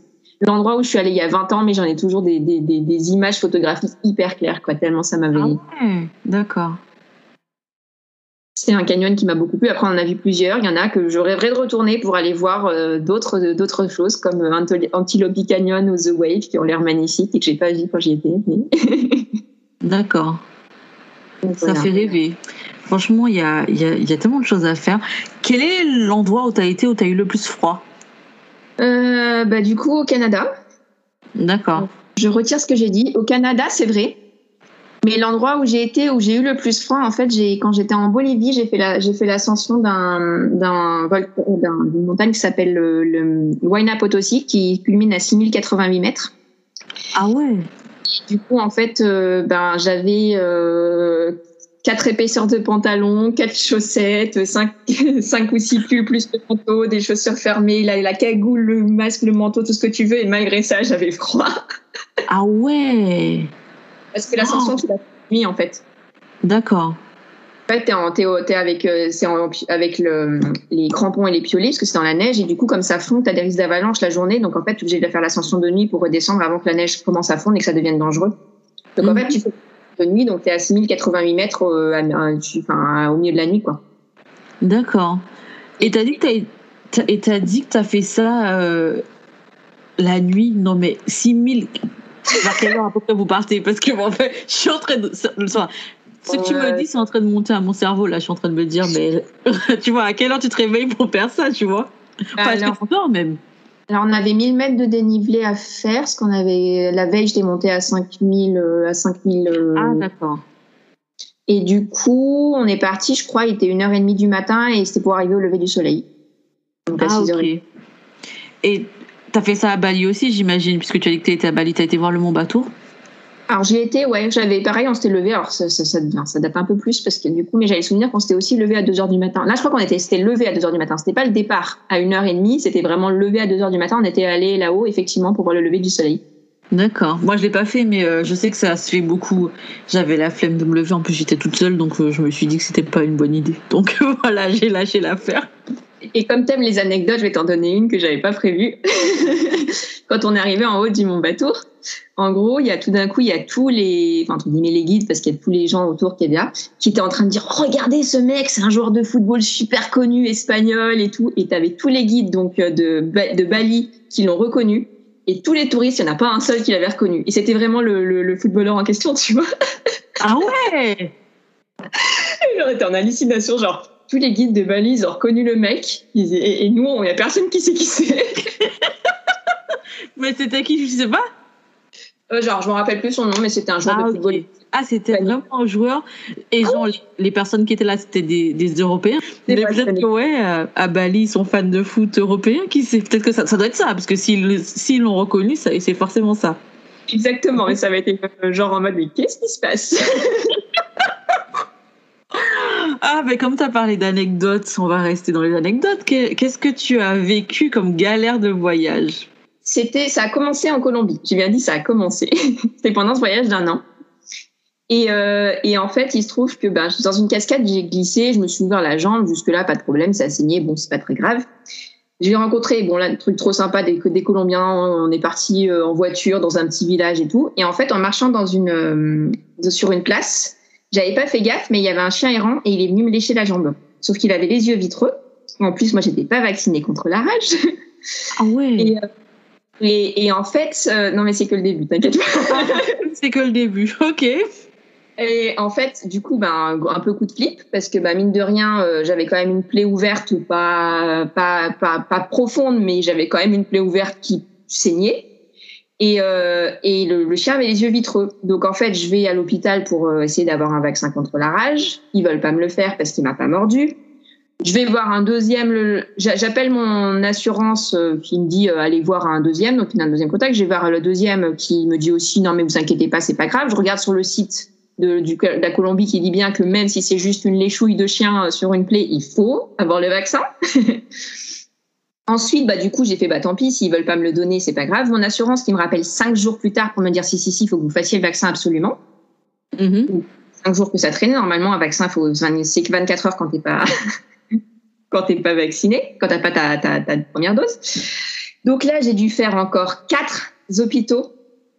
l'endroit où je suis allée il y a 20 ans, mais j'en ai toujours des, des, des, des images photographiques hyper claires, quoi, tellement ça m'avait. Ah ouais, d'accord. C'est un canyon qui m'a beaucoup plu. Après, on en a vu plusieurs. Il y en a que je rêverais de retourner pour aller voir euh, d'autres d'autres choses comme euh, Antelope Canyon ou The Wave qui ont l'air magnifiques et que j'ai pas vu quand j'y étais. mais- [laughs] D'accord. Donc, Ça voilà. fait rêver. Franchement, il y a, y a tellement de choses à faire. Quel est l'endroit où tu as été où tu as eu le plus froid? Euh, bah, du coup, au Canada, D'accord. je retire ce que j'ai dit. Au Canada, c'est vrai. Mais l'endroit où j'ai été, où j'ai eu le plus froid, en fait, j'ai quand j'étais en Bolivie, j'ai fait la, j'ai fait l'ascension d'un d'un- d'une montagne qui s'appelle le, le Huayna Potosi, qui culmine à 6088 mètres. Ah ouais Du coup, en fait, euh, ben, j'avais euh, quatre épaisseurs de pantalon, quatre chaussettes, cinq, [laughs] cinq ou six pulls plus le manteau, des chaussures fermées, la, la cagoule, le masque, le manteau, tout ce que tu veux. Et malgré ça, [laughs] j'avais froid. Ah ouais Parce que l'ascension, tu l'as mis en fait. D'accord. En fait, t'es, en, t'es, t'es avec, euh, c'est en- avec le, les crampons et les piolets, parce que c'est dans la neige, et du coup, comme ça fond, t'as des risques d'avalanche la journée, donc en fait, tu es obligé de faire l'ascension de nuit pour redescendre avant que la neige commence à fondre et que ça devienne dangereux. Donc en Mhm. fait, tu fais de nuit, donc t'es à 6088 mètres euh, tu- enfin, au milieu de la nuit, quoi. D'accord. Et t'as dit que t'as, et t'as dit que t'as fait ça euh, la nuit? Non mais 6000. Vers quelle heure à peu près vous partez? Parce que en fait, je suis en train de. le soir, Ce que tu me dis, c'est en train de monter à mon cerveau. Là, je suis en train de me dire, mais [laughs] tu vois, à quelle heure tu te réveilles pour faire ça, tu vois? Enfin, que tu dors même alors, on avait 1000 mètres de dénivelé à faire, parce qu'on avait, la veille, j'étais montée à 5000, euh, à 5000, euh, Ah, d'accord. et du coup, on est parti, je crois, il était 1h30 du matin, et c'était pour arriver au lever du soleil. Donc, à Ah, 6h30. ok. Et t'as fait ça à Bali aussi, j'imagine, puisque tu as dit que t'étais à Bali. T'as été voir le Mont Batour Alors j'y étais, ouais, j'avais pareil, on s'était levé, alors ça, ça, ça, ça date un peu plus parce que du coup, mais j'avais souvenir qu'on s'était aussi levé à 2h du matin. Là, je crois qu'on était, c'était levé à 2h du matin. C'était pas le départ à 1h30, c'était vraiment levé à 2h du matin. On était allé là-haut, effectivement, pour voir le lever du soleil. D'accord. Moi, je l'ai pas fait, mais euh, je sais que ça se fait beaucoup. J'avais la flemme de me lever. En plus, j'étais toute seule, donc euh, je me suis dit que c'était pas une bonne idée. Donc [laughs] voilà, j'ai lâché l'affaire. Et comme t'aimes les anecdotes, je vais t'en donner une que j'avais pas prévue. [laughs] Quand on est arrivé en haut du Mont Batour, en gros, il y a tout d'un coup, il y a tous les, enfin, guillemets, les guides, parce qu'il y a tous les gens autour qui étaient là, qui étaient en train de dire, regardez ce mec, c'est un joueur de football super connu, espagnol et tout. Et t'avais tous les guides, donc, euh, de, Ba- de Bali qui l'ont reconnu. Et tous les touristes, il n'y en a pas un seul qui l'avait reconnu. Et c'était vraiment le, le, le footballeur en question, tu vois. Ah ouais [laughs] Genre, était en hallucination, genre, tous les guides de Bali, ils ont reconnu le mec. Ils- et, et nous, il n'y a personne qui sait qui c'est. [laughs] Mais c'était qui Je sais pas. Euh, genre, je me rappelle plus son nom, mais c'était un joueur Ah, de football. Ah, c'était vraiment un joueur. Et genre, les, les personnes qui étaient là, c'était des, des Européens. Mais peut-être que, ouais, à, à Bali, ils sont fans de foot européen. Qui sait Peut-être que ça, ça doit être ça, parce que s'ils l'ont reconnu, c'est forcément ça. Exactement, et ça va être euh, genre en mode, mais qu'est-ce qui se passe? [laughs] Ah, mais comme tu as parlé d'anecdotes, on va rester dans les anecdotes. Que- Qu'est-ce que tu as vécu comme galère de voyage? C'était, ça a commencé en Colombie. J'ai bien dit ça a commencé. [laughs] C'était pendant ce voyage d'un an. Et, euh, et en fait, il se trouve que ben, dans une cascade, j'ai glissé, je me suis ouvert la jambe, jusque-là, pas de problème, ça a saigné, bon, c'est pas très grave. J'ai rencontré, bon là, le truc trop sympa des, Colombiens, on est parti euh, en voiture dans un petit village et tout. Et en fait, en marchant euh, sur une place, j'avais pas fait gaffe, mais il y avait un chien errant et il est venu me lécher la jambe. Sauf qu'il avait les yeux vitreux. En plus, moi, j'étais pas vaccinée contre la rage. Ah ouais Et, euh, et, et en fait, euh, non mais c'est que le début, t'inquiète pas. [laughs] C'est que le début, ok. Et en fait, du coup, ben, un peu coup de flip, parce que ben, mine de rien, euh, j'avais quand même une plaie ouverte, pas, pas, pas, pas profonde, mais j'avais quand même une plaie ouverte qui saignait. Et, euh, et le, le chien avait les yeux vitreux. Donc en fait, je vais à l'hôpital pour euh, essayer d'avoir un vaccin contre la rage. Ils veulent pas me le faire parce qu'il m'a pas mordu. Je vais voir un deuxième. le- j'a- J'appelle mon assurance euh, qui me dit euh, allez voir un deuxième, donc il y a un deuxième contact. Je vais voir le deuxième qui me dit aussi non mais vous inquiétez pas, c'est pas grave. Je regarde sur le site de, de la Colombie qui dit bien que même si c'est juste une léchouille de chien sur une plaie, il faut avoir le vaccin. [laughs] Ensuite, bah, du coup, j'ai fait, bah, tant pis, s'ils veulent pas me le donner, c'est pas grave. Mon assurance qui me rappelle cinq jours plus tard pour me dire, si, si, si, il faut que vous fassiez le vaccin absolument. Mhm. Cinq jours que ça traînait. Normalement, un vaccin, faut, c'est que 24 heures quand t'es pas, [laughs] quand t'es pas vacciné, quand t'as pas ta, ta, ta première dose. Donc là, j'ai dû faire encore quatre hôpitaux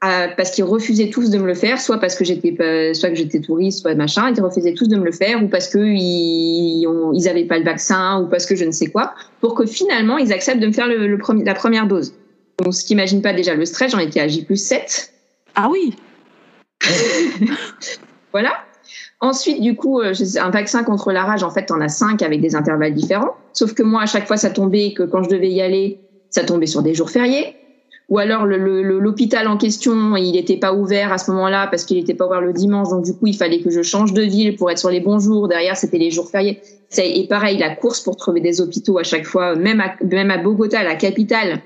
euh, parce qu'ils refusaient tous de me le faire, soit parce que j'étais soit que j'étais touriste, soit machin, ils refusaient tous de me le faire, ou parce que ils, ont, ils avaient pas le vaccin, ou parce que je ne sais quoi, pour que finalement ils acceptent de me faire le, le premier, la première dose. Donc, ce qui imagine pas déjà le stress, j'en étais à J plus 7. Ah oui. [laughs] Voilà. Ensuite, du coup, euh, un vaccin contre la rage, en fait, on a cinq avec des intervalles différents. Sauf que moi, à chaque fois, ça tombait que quand je devais y aller, ça tombait sur des jours fériés. Ou alors l'hôpital en question, il n'était pas ouvert à ce moment-là parce qu'il n'était pas ouvert le dimanche. Donc du coup, il fallait que je change de ville pour être sur les bons jours. Derrière, c'était les jours fériés. Et pareil, la course pour trouver des hôpitaux à chaque fois, même à, même à Bogota, la capitale,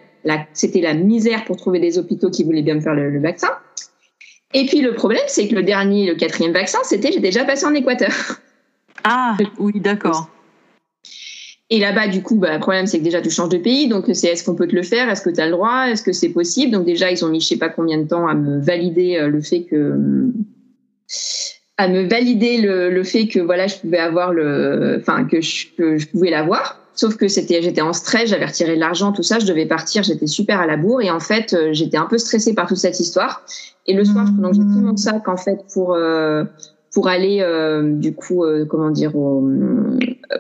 c'était la misère pour trouver des hôpitaux qui voulaient bien me faire le, le vaccin. Et puis le problème, c'est que le dernier, le quatrième vaccin, c'était j'ai déjà passé en Équateur. Ah oui, d'accord. Et là-bas, du coup, bah, le problème, c'est que déjà, tu changes de pays. Donc, c'est est-ce qu'on peut te le faire? Est-ce que tu as le droit? Est-ce que c'est possible? Donc, déjà, ils ont mis je sais pas combien de temps à me valider euh, le fait que. à me valider le, le fait que voilà je pouvais avoir le enfin que je, que je pouvais l'avoir. Sauf que c'était j'étais en stress j'avais retiré de l'argent tout ça je devais partir j'étais super à la bourre. Et en fait euh, j'étais un peu stressée par toute cette histoire. Et le soir pendant que j'ai mon sac en fait pour euh, pour aller euh, du coup euh, comment dire au,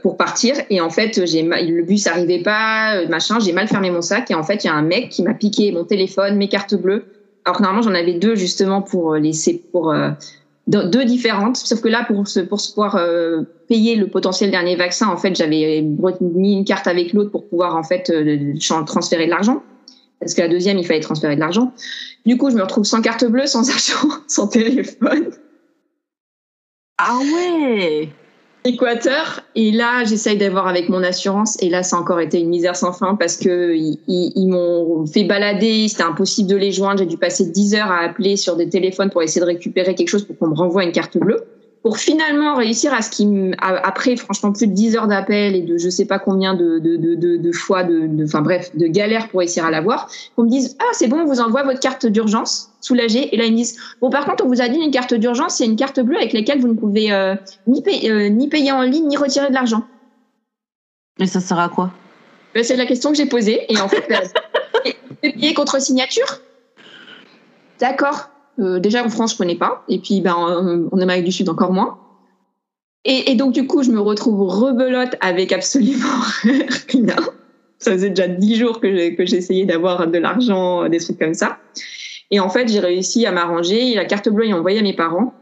pour partir. Et en fait j'ai le bus arrivait pas euh, machin j'ai mal fermé mon sac. Et en fait il y a un mec qui m'a piqué mon téléphone mes cartes bleues. Alors que normalement j'en avais deux justement pour euh, laisser pour euh, deux différentes. Sauf que là pour se pour se pouvoir payer le potentiel dernier vaccin en fait j'avais mis une carte avec l'autre pour pouvoir en fait transférer de l'argent. Parce que la deuxième il fallait transférer de l'argent. Du coup je me retrouve sans carte bleue sans [laughs] argent sans téléphone. Ah ouais Équateur. Et là, j'essaye d'avoir avec mon assurance. Et là, ça a encore été une misère sans fin parce que ils, m'ont fait balader. C'était impossible de les joindre. J'ai dû passer 10 heures à appeler sur des téléphones pour essayer de récupérer quelque chose pour qu'on me renvoie une carte bleue. Pour finalement réussir à ce qui, m- a- après, franchement, plus de 10 heures d'appel et de je sais pas combien de, de, de, de, fois, de, enfin bref, de galères pour réussir à l'avoir, qu'on me dise, ah, c'est bon, on vous envoie votre carte d'urgence, Et là, ils me disent, bon, par contre, on vous a dit une carte d'urgence, c'est une carte bleue avec laquelle vous ne pouvez euh, ni, payer, euh, ni payer en ligne, ni retirer de l'argent. Mais ça sert à quoi? Ben, c'est la question que j'ai posée. Et en fait, ben, [laughs] c'est payer contre signature D'accord. Euh, déjà, en France, je connais pas. Et puis, ben, en, Amérique du Sud, encore moins. Et, et donc, du coup, je me retrouve rebelote avec absolument [laughs] rien. Ça faisait déjà dix jours que j'essayais d'avoir de l'argent, des trucs comme ça. Et en fait, j'ai réussi à m'arranger. La carte bleue est envoyée à mes parents.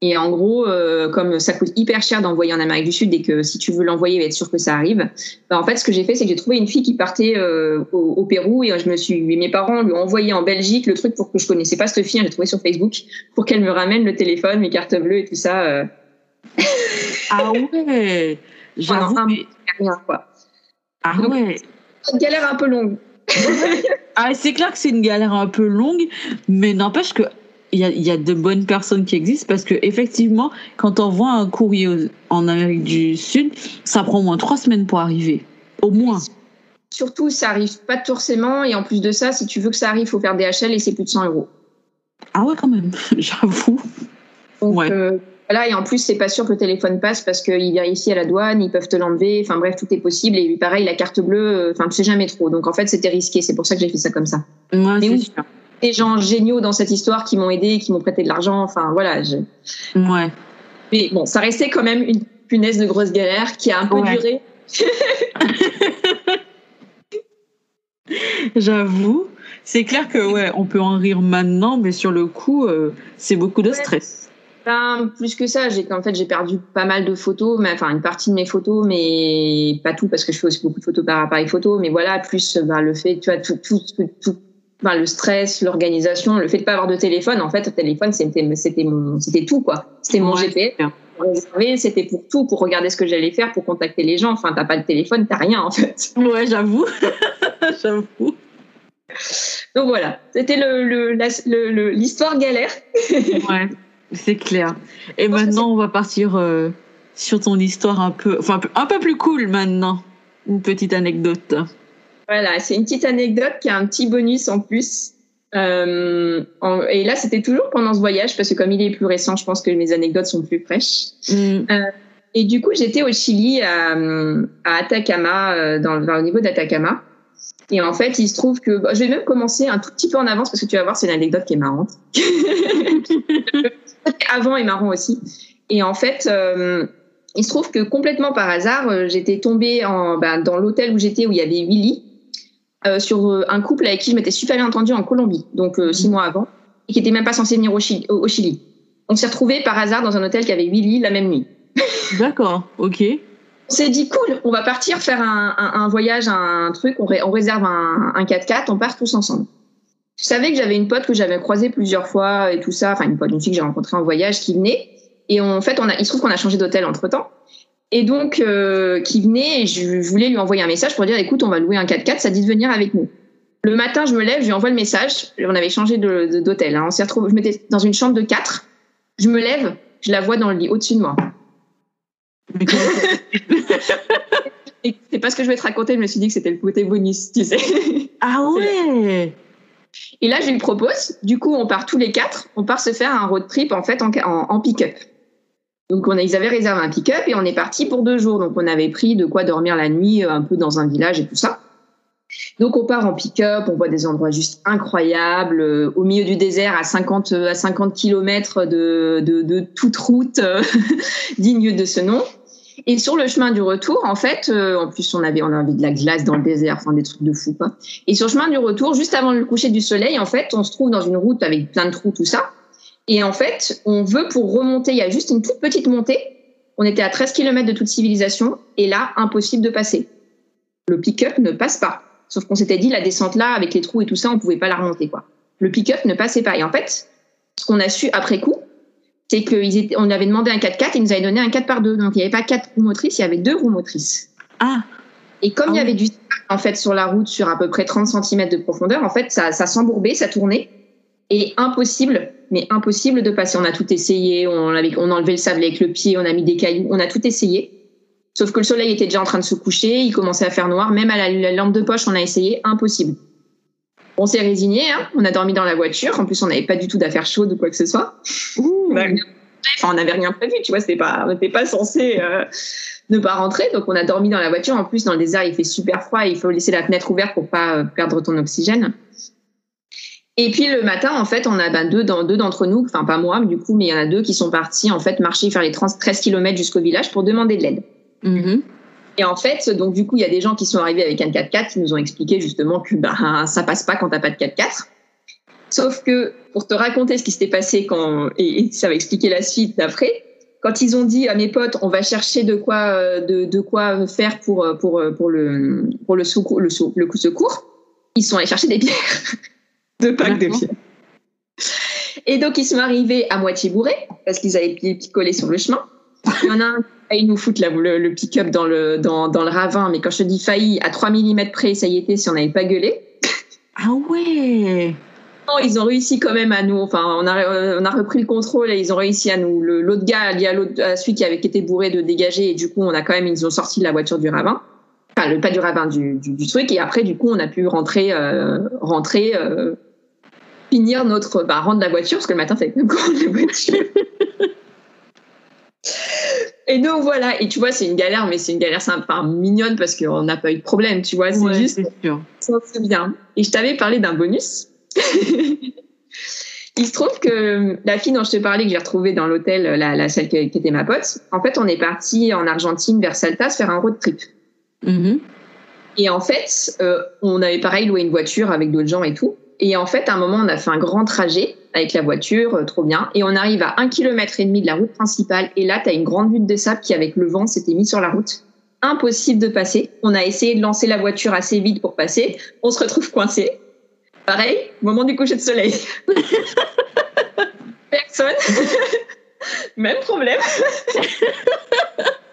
Et en gros, euh, comme ça coûte hyper cher d'envoyer en Amérique du Sud et que si tu veux l'envoyer, être sûr que ça arrive, bah, en fait, ce que j'ai fait, c'est que j'ai trouvé une fille qui partait euh, au, au Pérou et je me suis, mes parents lui ont envoyé en Belgique le truc pour que je connaissais pas cette fille, hein, j'ai trouvé sur Facebook pour qu'elle me ramène le téléphone, mes cartes bleues et tout ça. Euh, Ah ouais [laughs] J'avoue. Un mais- rien, quoi. Ah Donc- ouais Une galère un peu longue. Ah, c'est clair que c'est une galère un peu longue, mais n'empêche que il y a, il y a de bonnes personnes qui existent parce que effectivement, quand on voit un courrier en Amérique du Sud, ça prend au moins trois semaines pour arriver, au moins. Surtout, ça arrive pas forcément et en plus de ça, si tu veux que ça arrive, faut faire DHL et c'est plus de 100 euros. Ah ouais, quand même, [laughs] j'avoue. Donc Ouais. euh, voilà, et en plus, c'est pas sûr que le téléphone passe parce qu'ils vérifient à la douane, ils peuvent te l'enlever. Enfin bref, tout est possible. Et pareil, la carte bleue, euh, enfin, tu sais jamais trop. Donc en fait, c'était risqué. C'est pour ça que j'ai fait ça comme ça. Ouais, Mais c'est oui. sûr. Des gens géniaux dans cette histoire qui m'ont aidé, qui m'ont prêté de l'argent. Enfin voilà. je- Ouais. Mais bon, ça restait quand même une punaise de grosse galère qui a un peu Ouais. duré. [laughs] J'avoue. C'est clair que ouais, on peut en rire maintenant, mais sur le coup, euh, c'est beaucoup de stress. Plus que ça, j'ai qu'en fait j'ai perdu pas mal de photos, mais enfin une partie de mes photos, mais pas tout parce que je fais aussi beaucoup de photos par appareil photo. Mais voilà, plus bah, le fait, tu vois, tout, tout, tout, tout- enfin, le stress, l'organisation, le fait de pas avoir de téléphone. En fait, le téléphone, c'était, c'était mon, c'était tout, quoi. C'était mon Ouais, GPS. C'était pour tout, pour regarder ce que j'allais faire, pour contacter les gens. Enfin, t'as pas de téléphone, t'as rien, en fait. Ouais, j'avoue. [laughs] j'avoue. Donc voilà. C'était le, le, la- le- le- l'histoire galère. Ouais, c'est clair. Et maintenant, on va partir euh, sur ton histoire un peu, enfin, un peu- plus cool maintenant. Une petite anecdote. Voilà, c'est une petite anecdote qui a un petit bonus en plus. Euh, en- et là, c'était toujours pendant ce voyage, parce que comme il est plus récent, je pense que mes anecdotes sont plus fraîches. Mm. Et du coup, j'étais au Chili, à, à Atacama, euh, dans, dans- au niveau d'Atacama. Et en fait, il se trouve que bah, je vais même commencer un tout petit peu en avance parce que tu vas voir, c'est une anecdote qui est marrante. [laughs] Avant est marrant aussi. Et en fait, euh, il se trouve que complètement par hasard, euh, j'étais tombée en, bah, dans l'hôtel où j'étais, où il y avait huit lits, euh, sur euh, un couple avec qui je m'étais super bien entendue en Colombie, donc euh, six mois avant, et qui était même pas censé venir au Chili. Au Chili. On s'est retrouvés par hasard dans un hôtel qui avait huit lits la même nuit. D'accord, ok. On s'est dit cool, on va partir faire un, un- un voyage, un truc, on, ré- on réserve un, un 4x4, on part tous ensemble. Je savais que j'avais une pote que j'avais croisée plusieurs fois et tout ça, enfin une pote, une fille que j'ai rencontrée en voyage qui venait. Et en fait, on a, il se trouve qu'on a changé d'hôtel entre temps. Et donc, euh, qui venait et je, voulais lui envoyer un message pour dire écoute, on va louer un 4x4, ça dit de venir avec nous. Le matin, je me lève, je lui envoie le message. On avait changé d'hôtel. hein. On s'est je m'étais dans une chambre de 4. Je me lève, je la vois dans le lit au-dessus de moi. Et c'est pas ce que je vais te raconter, je me suis dit que c'était le côté bonus, tu sais. ah [laughs] ouais Et là, je lui propose, du coup, on part tous les quatre, on part se faire un road trip en fait en, en- en pick-up. Donc, on a, ils avaient réservé un pick-up et on est parti pour deux jours. Donc, on avait pris de quoi dormir la nuit euh, un peu dans un village et tout ça. Donc, on part en pick-up, on voit des endroits juste incroyables, euh, au milieu du désert, à 50, à 50 km de, de, de toute route euh, [laughs] digne de ce nom. Et sur le chemin du retour, en fait, euh, en plus, on avait, on avait de la glace dans le désert, enfin des trucs de fou. Et sur le chemin du retour, juste avant le coucher du soleil, en fait, on se trouve dans une route avec plein de trous, tout ça. Et en fait, on veut pour remonter, il y a juste une toute petite montée. On était à 13 km de toute civilisation, et là, impossible de passer. Le pick-up ne passe pas. Sauf qu'on s'était dit, la descente là, avec les trous et tout ça, on pouvait pas la remonter, quoi. Le pick-up ne passait pas. Et en fait, ce qu'on a su après coup, c'est qu'on avait demandé un 4x4, ils nous avaient donné un 4 par 2 Donc, il n'y avait pas quatre roues motrices, il y avait deux roues motrices. Ah, Et comme Ah il y oui. avait du sable, en fait sur la route sur à peu près 30 cm de profondeur, en fait ça, ça s'embourbait, ça tournait et impossible, mais impossible de passer. On a tout essayé, on, avait, on a enlevé le sable avec le pied, on a mis des cailloux, on a tout essayé. Sauf que le soleil était déjà en train de se coucher, il commençait à faire noir, même à la, la lampe de poche on a essayé, impossible. On s'est résigné, hein, on a dormi dans la voiture, en plus on n'avait pas du tout d'affaires chaudes ou quoi que ce soit. ouh. On Enfin, n'avait rien prévu, tu vois, pas, on n'était pas censé euh, ne pas rentrer. Donc, on a dormi dans la voiture. En plus, dans le désert, il fait super froid. Il faut laisser la fenêtre ouverte pour pas euh, perdre ton oxygène. Et puis le matin, en fait, on a ben, deux, d'entre nous, enfin pas moi, du coup, mais il y en a deux qui sont partis en fait marcher, faire les 30 13 km jusqu'au village pour demander de l'aide. Mhm. Et en fait, donc du coup, il y a des gens qui sont arrivés avec un 4x4 qui nous ont expliqué justement que ben, ça passe pas quand t'as pas de 4x4. Sauf que pour te raconter ce qui s'était passé quand et, et ça va expliquer la suite d'après, quand ils ont dit à mes potes, on va chercher de quoi euh, de, de quoi faire pour euh, pour euh, pour le pour le secours le, le coup secours, ils sont allés chercher des bières, deux packs [laughs] de bières. Et donc ils sont arrivés à moitié bourrés parce qu'ils avaient pi- picolé sur le chemin. Il y en a un failli nous foutre la- le, le pick-up dans le, dans, dans le ravin, mais quand je te dis failli, à 3 mm près, ça y était si on n'avait pas gueulé. Ah ouais Non, ils ont réussi quand même à nous, enfin, on a, euh, on a repris le contrôle et ils ont réussi à nous, l'autre gars, il y a l'autre, à celui qui avait été bourré de dégager et du coup, on a quand même, ils ont sorti la voiture du ravin. Enfin, le, pas du ravin, du, du, du truc. Et après, du coup, on a pu rentrer, euh, rentrer, euh, finir notre, bah, rendre la voiture, parce que le matin, fallait même qu'on [laughs] rende la voiture. Et donc voilà, et tu vois, c'est une galère, mais c'est une galère sympa, mignonne parce qu'on n'a pas eu de problème, tu vois. C'est Ouais, juste, c'est bien. Et je t'avais parlé d'un bonus. [laughs] Il se trouve que la fille dont je te parlais, que j'ai retrouvée dans l'hôtel, la, la celle qui, qui était ma pote, en fait, on est parti en Argentine vers Salta se faire un road trip. Mhm. Et en fait, euh, on avait pareil loué une voiture avec d'autres gens et tout. Et en fait, à un moment, on a fait un grand trajet avec la voiture, euh, trop bien. Et on arrive à un kilomètre et demi de la route principale. Et là, tu as une grande butte de sable qui, avec le vent, s'était mis sur la route. Impossible de passer. On a essayé de lancer la voiture assez vite pour passer. On se retrouve coincé. Pareil, moment du coucher de soleil. [laughs] Personne. [laughs] Même problème. [laughs]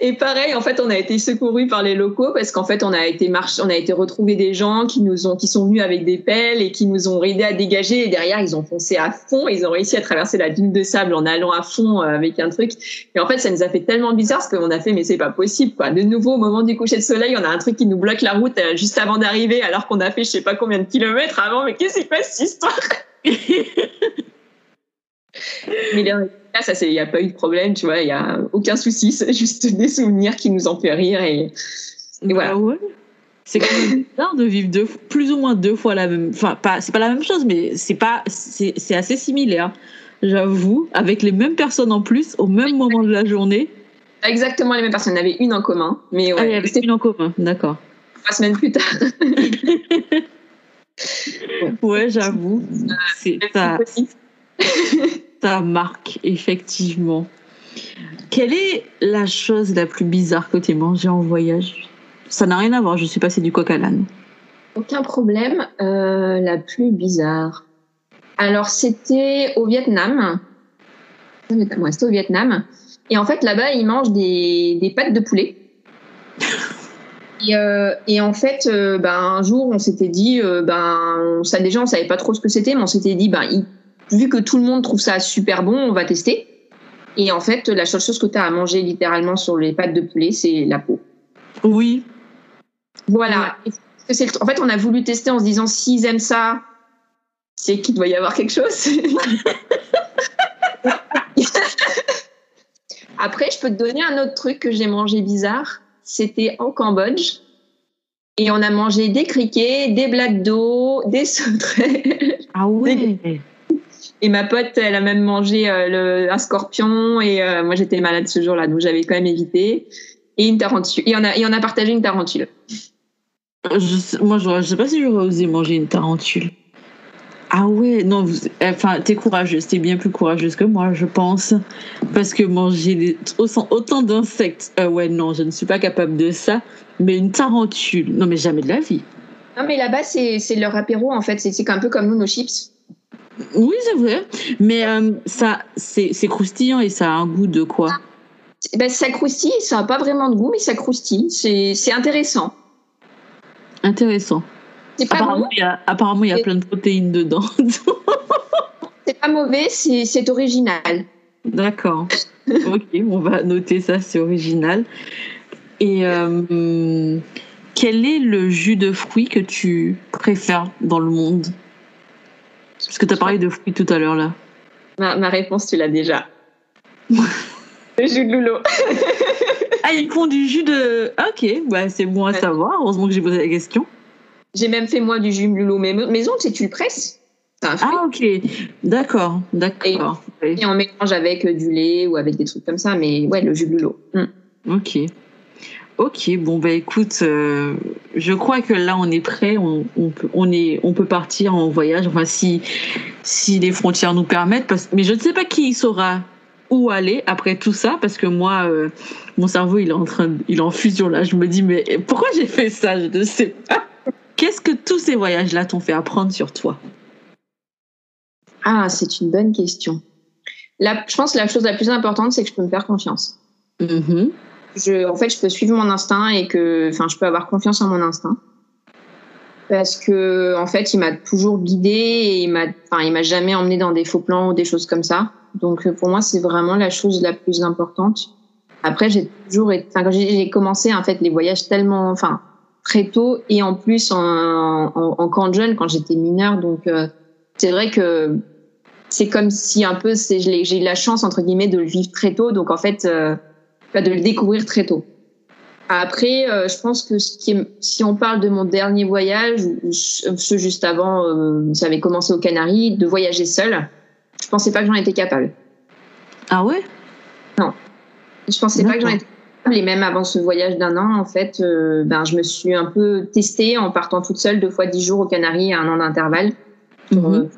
Et pareil, en fait, on a été secouru par les locaux parce qu'en fait, on a été marche, on a été retrouver des gens qui nous ont, qui sont venus avec des pelles et qui nous ont aidé à dégager. Et derrière, ils ont foncé à fond. Ils ont réussi à traverser la dune de sable en allant à fond euh, avec un truc. Et en fait, ça nous a fait tellement bizarre parce qu'on a fait, mais c'est pas possible, quoi. De nouveau, au moment du coucher de soleil, on a un truc qui nous bloque la route euh, juste avant d'arriver, alors qu'on a fait, je sais pas combien de kilomètres avant. Mais qu'est-ce qui se passe cette histoire? [laughs] Mais là, ça, il n'y a pas eu de problème, tu vois, il n'y a aucun souci, [laughs] c'est juste des souvenirs qui nous ont fait rire et, et voilà. Ah ouais. C'est quand même [laughs] bizarre de vivre deux, plus ou moins deux fois la même. Enfin, pas, c'est pas la même chose, mais c'est pas, c'est, c'est assez similaire, j'avoue, avec les mêmes personnes en plus au même moment de la journée. Exactement les mêmes personnes. Il y en avait une en commun, mais ouais, ah, il y avait une en commun, d'accord. trois semaines plus tard. [laughs] Ouais, j'avoue. C'est ça, ça marque, effectivement. Quelle est la chose la plus bizarre que tu aies mangée en voyage? Ça n'a rien à voir, je suis passée du coq à l'âne. Aucun problème. Euh, la plus bizarre. Alors, c'était au Vietnam. Ouais, c'était au Vietnam. Et en fait, là-bas, ils mangent des, des pâtes de poulet. [laughs] Et, euh, et en fait, euh, ben, un jour, on s'était dit, euh, ben, ça déjà, on savait pas trop ce que c'était, mais on s'était dit, ben, il- vu que tout le monde trouve ça super bon, on va tester. Et en fait, la seule chose que tu as à manger littéralement sur les pâtes de poulet, c'est la peau. Oui, Voilà. En fait, on a voulu tester en se disant s'ils aiment ça, c'est qu'il doit y avoir quelque chose. [laughs] Après, je peux te donner un autre truc que j'ai mangé bizarre. C'était en Cambodge. Et on a mangé des criquets, des blagues d'eau, des sauterelles. ah ouais. Et ma pote, elle a même mangé euh, le, un scorpion. Et euh, moi, j'étais malade ce jour-là, donc j'avais quand même évité. Et une tarentule. Et on a, et on a partagé une tarentule. Je sais- moi, je sais pas si j'aurais osé manger une tarentule. Ah ouais, non, vous- enfin, t'es courageuse, t'es bien plus courageuse que moi, je pense. Parce que manger des- autant, d'insectes, euh, ouais, non, je ne suis pas capable de ça. Mais une tarentule, non, mais jamais de la vie. Non, mais là-bas, c'est leur apéro, en fait. C'est un peu comme nous, nos chips. Oui, c'est vrai. Mais euh, ça, c'est croustillant et ça a un goût de quoi? Ben, ça croustille, ça n'a pas vraiment de goût, mais ça croustille. C'est intéressant. Intéressant. Pas, Apparemment, il y a, apparemment, il y a plein de protéines dedans. [laughs] c'est pas mauvais, c'est c'est original. D'accord. ok, on va noter ça, c'est original. Et euh, quel est le jus de fruits que tu préfères dans le monde? Parce que tu as parlé de fruits tout à l'heure là. Ma, ma réponse, tu l'as déjà. [laughs] Le jus de loulo. [laughs] Ah, ils font du jus de. Ah, Ok, bah, c'est bon à Ouais. savoir. Heureusement que j'ai posé la question. J'ai même fait moi du jus de loulo mais maison, tu sais, tu le presses. C'est un fruit. Ah, ok. D'accord, d'accord. Et on mélange avec euh, du lait ou avec des trucs comme ça, mais ouais, le jus de loulo. Mm. Ok. Ok, bon, bah écoute, euh, je crois que là, on est prêt. On, on, peut, on, est, on peut partir en voyage. Enfin, si, si les frontières nous permettent. Parce, mais je ne sais pas qui saura où aller après tout ça. Parce que moi, euh, mon cerveau, il est, en train il est en fusion là. Je me dis, mais pourquoi j'ai fait ça? Je ne sais pas. Qu'est-ce que tous ces voyages-là t'ont fait apprendre sur toi? Ah, c'est une bonne question. La, je pense que la chose la plus importante, c'est que je peux me faire confiance. Mhm. Je, en fait, je peux suivre mon instinct et que, enfin, je peux avoir confiance en mon instinct. Parce que, en fait, il m'a toujours guidée et il m'a, enfin, il m'a jamais emmené dans des faux plans ou des choses comme ça. Donc, euh, pour moi, c'est vraiment la chose la plus importante. Après, j'ai toujours enfin, quand j'ai commencé, en fait, les voyages tellement, enfin, très tôt et en plus en, en, en camp de jeunes quand j'étais mineure. Donc, euh, c'est vrai que c'est comme si un peu, c'est, j'ai eu la chance, entre guillemets, de le vivre très tôt. Donc, en fait, euh, de le découvrir très tôt. Après, euh, je pense que ce qui est- si on parle de mon dernier voyage, ou ce juste avant, euh, ça avait commencé aux Canaries, de voyager seule, je pensais pas que j'en étais capable. Ah ouais? Je pensais pas que j'en étais capable. Et même avant ce voyage d'un an, en fait, euh, ben, je me suis un peu testée en partant toute seule deux fois dix jours aux Canaries à un an d'intervalle. pour, Mhm.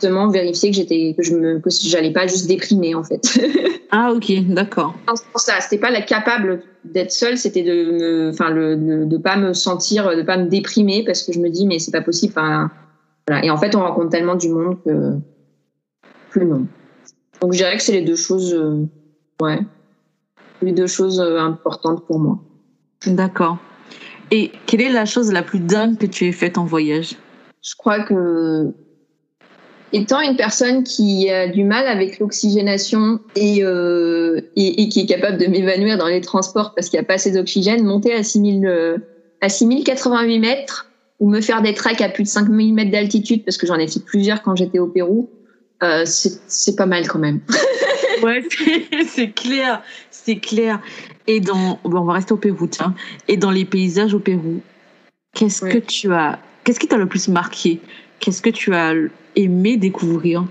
Justement vérifier que j'étais que je me que j'allais pas juste déprimer en fait. [laughs] Ah, ok, d'accord. Pour ça, c'était pas la capable d'être seule, c'était de me, enfin, le, de, de pas me sentir, de pas me déprimer parce que je me dis, mais c'est pas possible. Voilà. Et en fait, on rencontre tellement du monde que plus non. Donc, je dirais que c'est les deux choses, euh, ouais, les deux choses euh, importantes pour moi. D'accord. Et quelle est la chose la plus dingue que tu aies faite en voyage? Je crois que étant une personne qui a du mal avec l'oxygénation et, euh, et, et qui est capable de m'évanouir dans les transports parce qu'il n'y a pas assez d'oxygène, monter à 6000 euh, à 6088 mètres ou me faire des treks à plus de 5000 mètres d'altitude parce que j'en ai fait plusieurs quand j'étais au Pérou, euh, c'est pas mal quand même. [laughs] Ouais, c'est- c'est clair, c'est clair. Et dans, bon, on va rester au Pérou, tiens. Et dans les paysages au Pérou, qu'est-ce Ouais. que tu as, qu'est-ce qui t'a le plus marqué? Qu'est-ce que tu as aimé découvrir?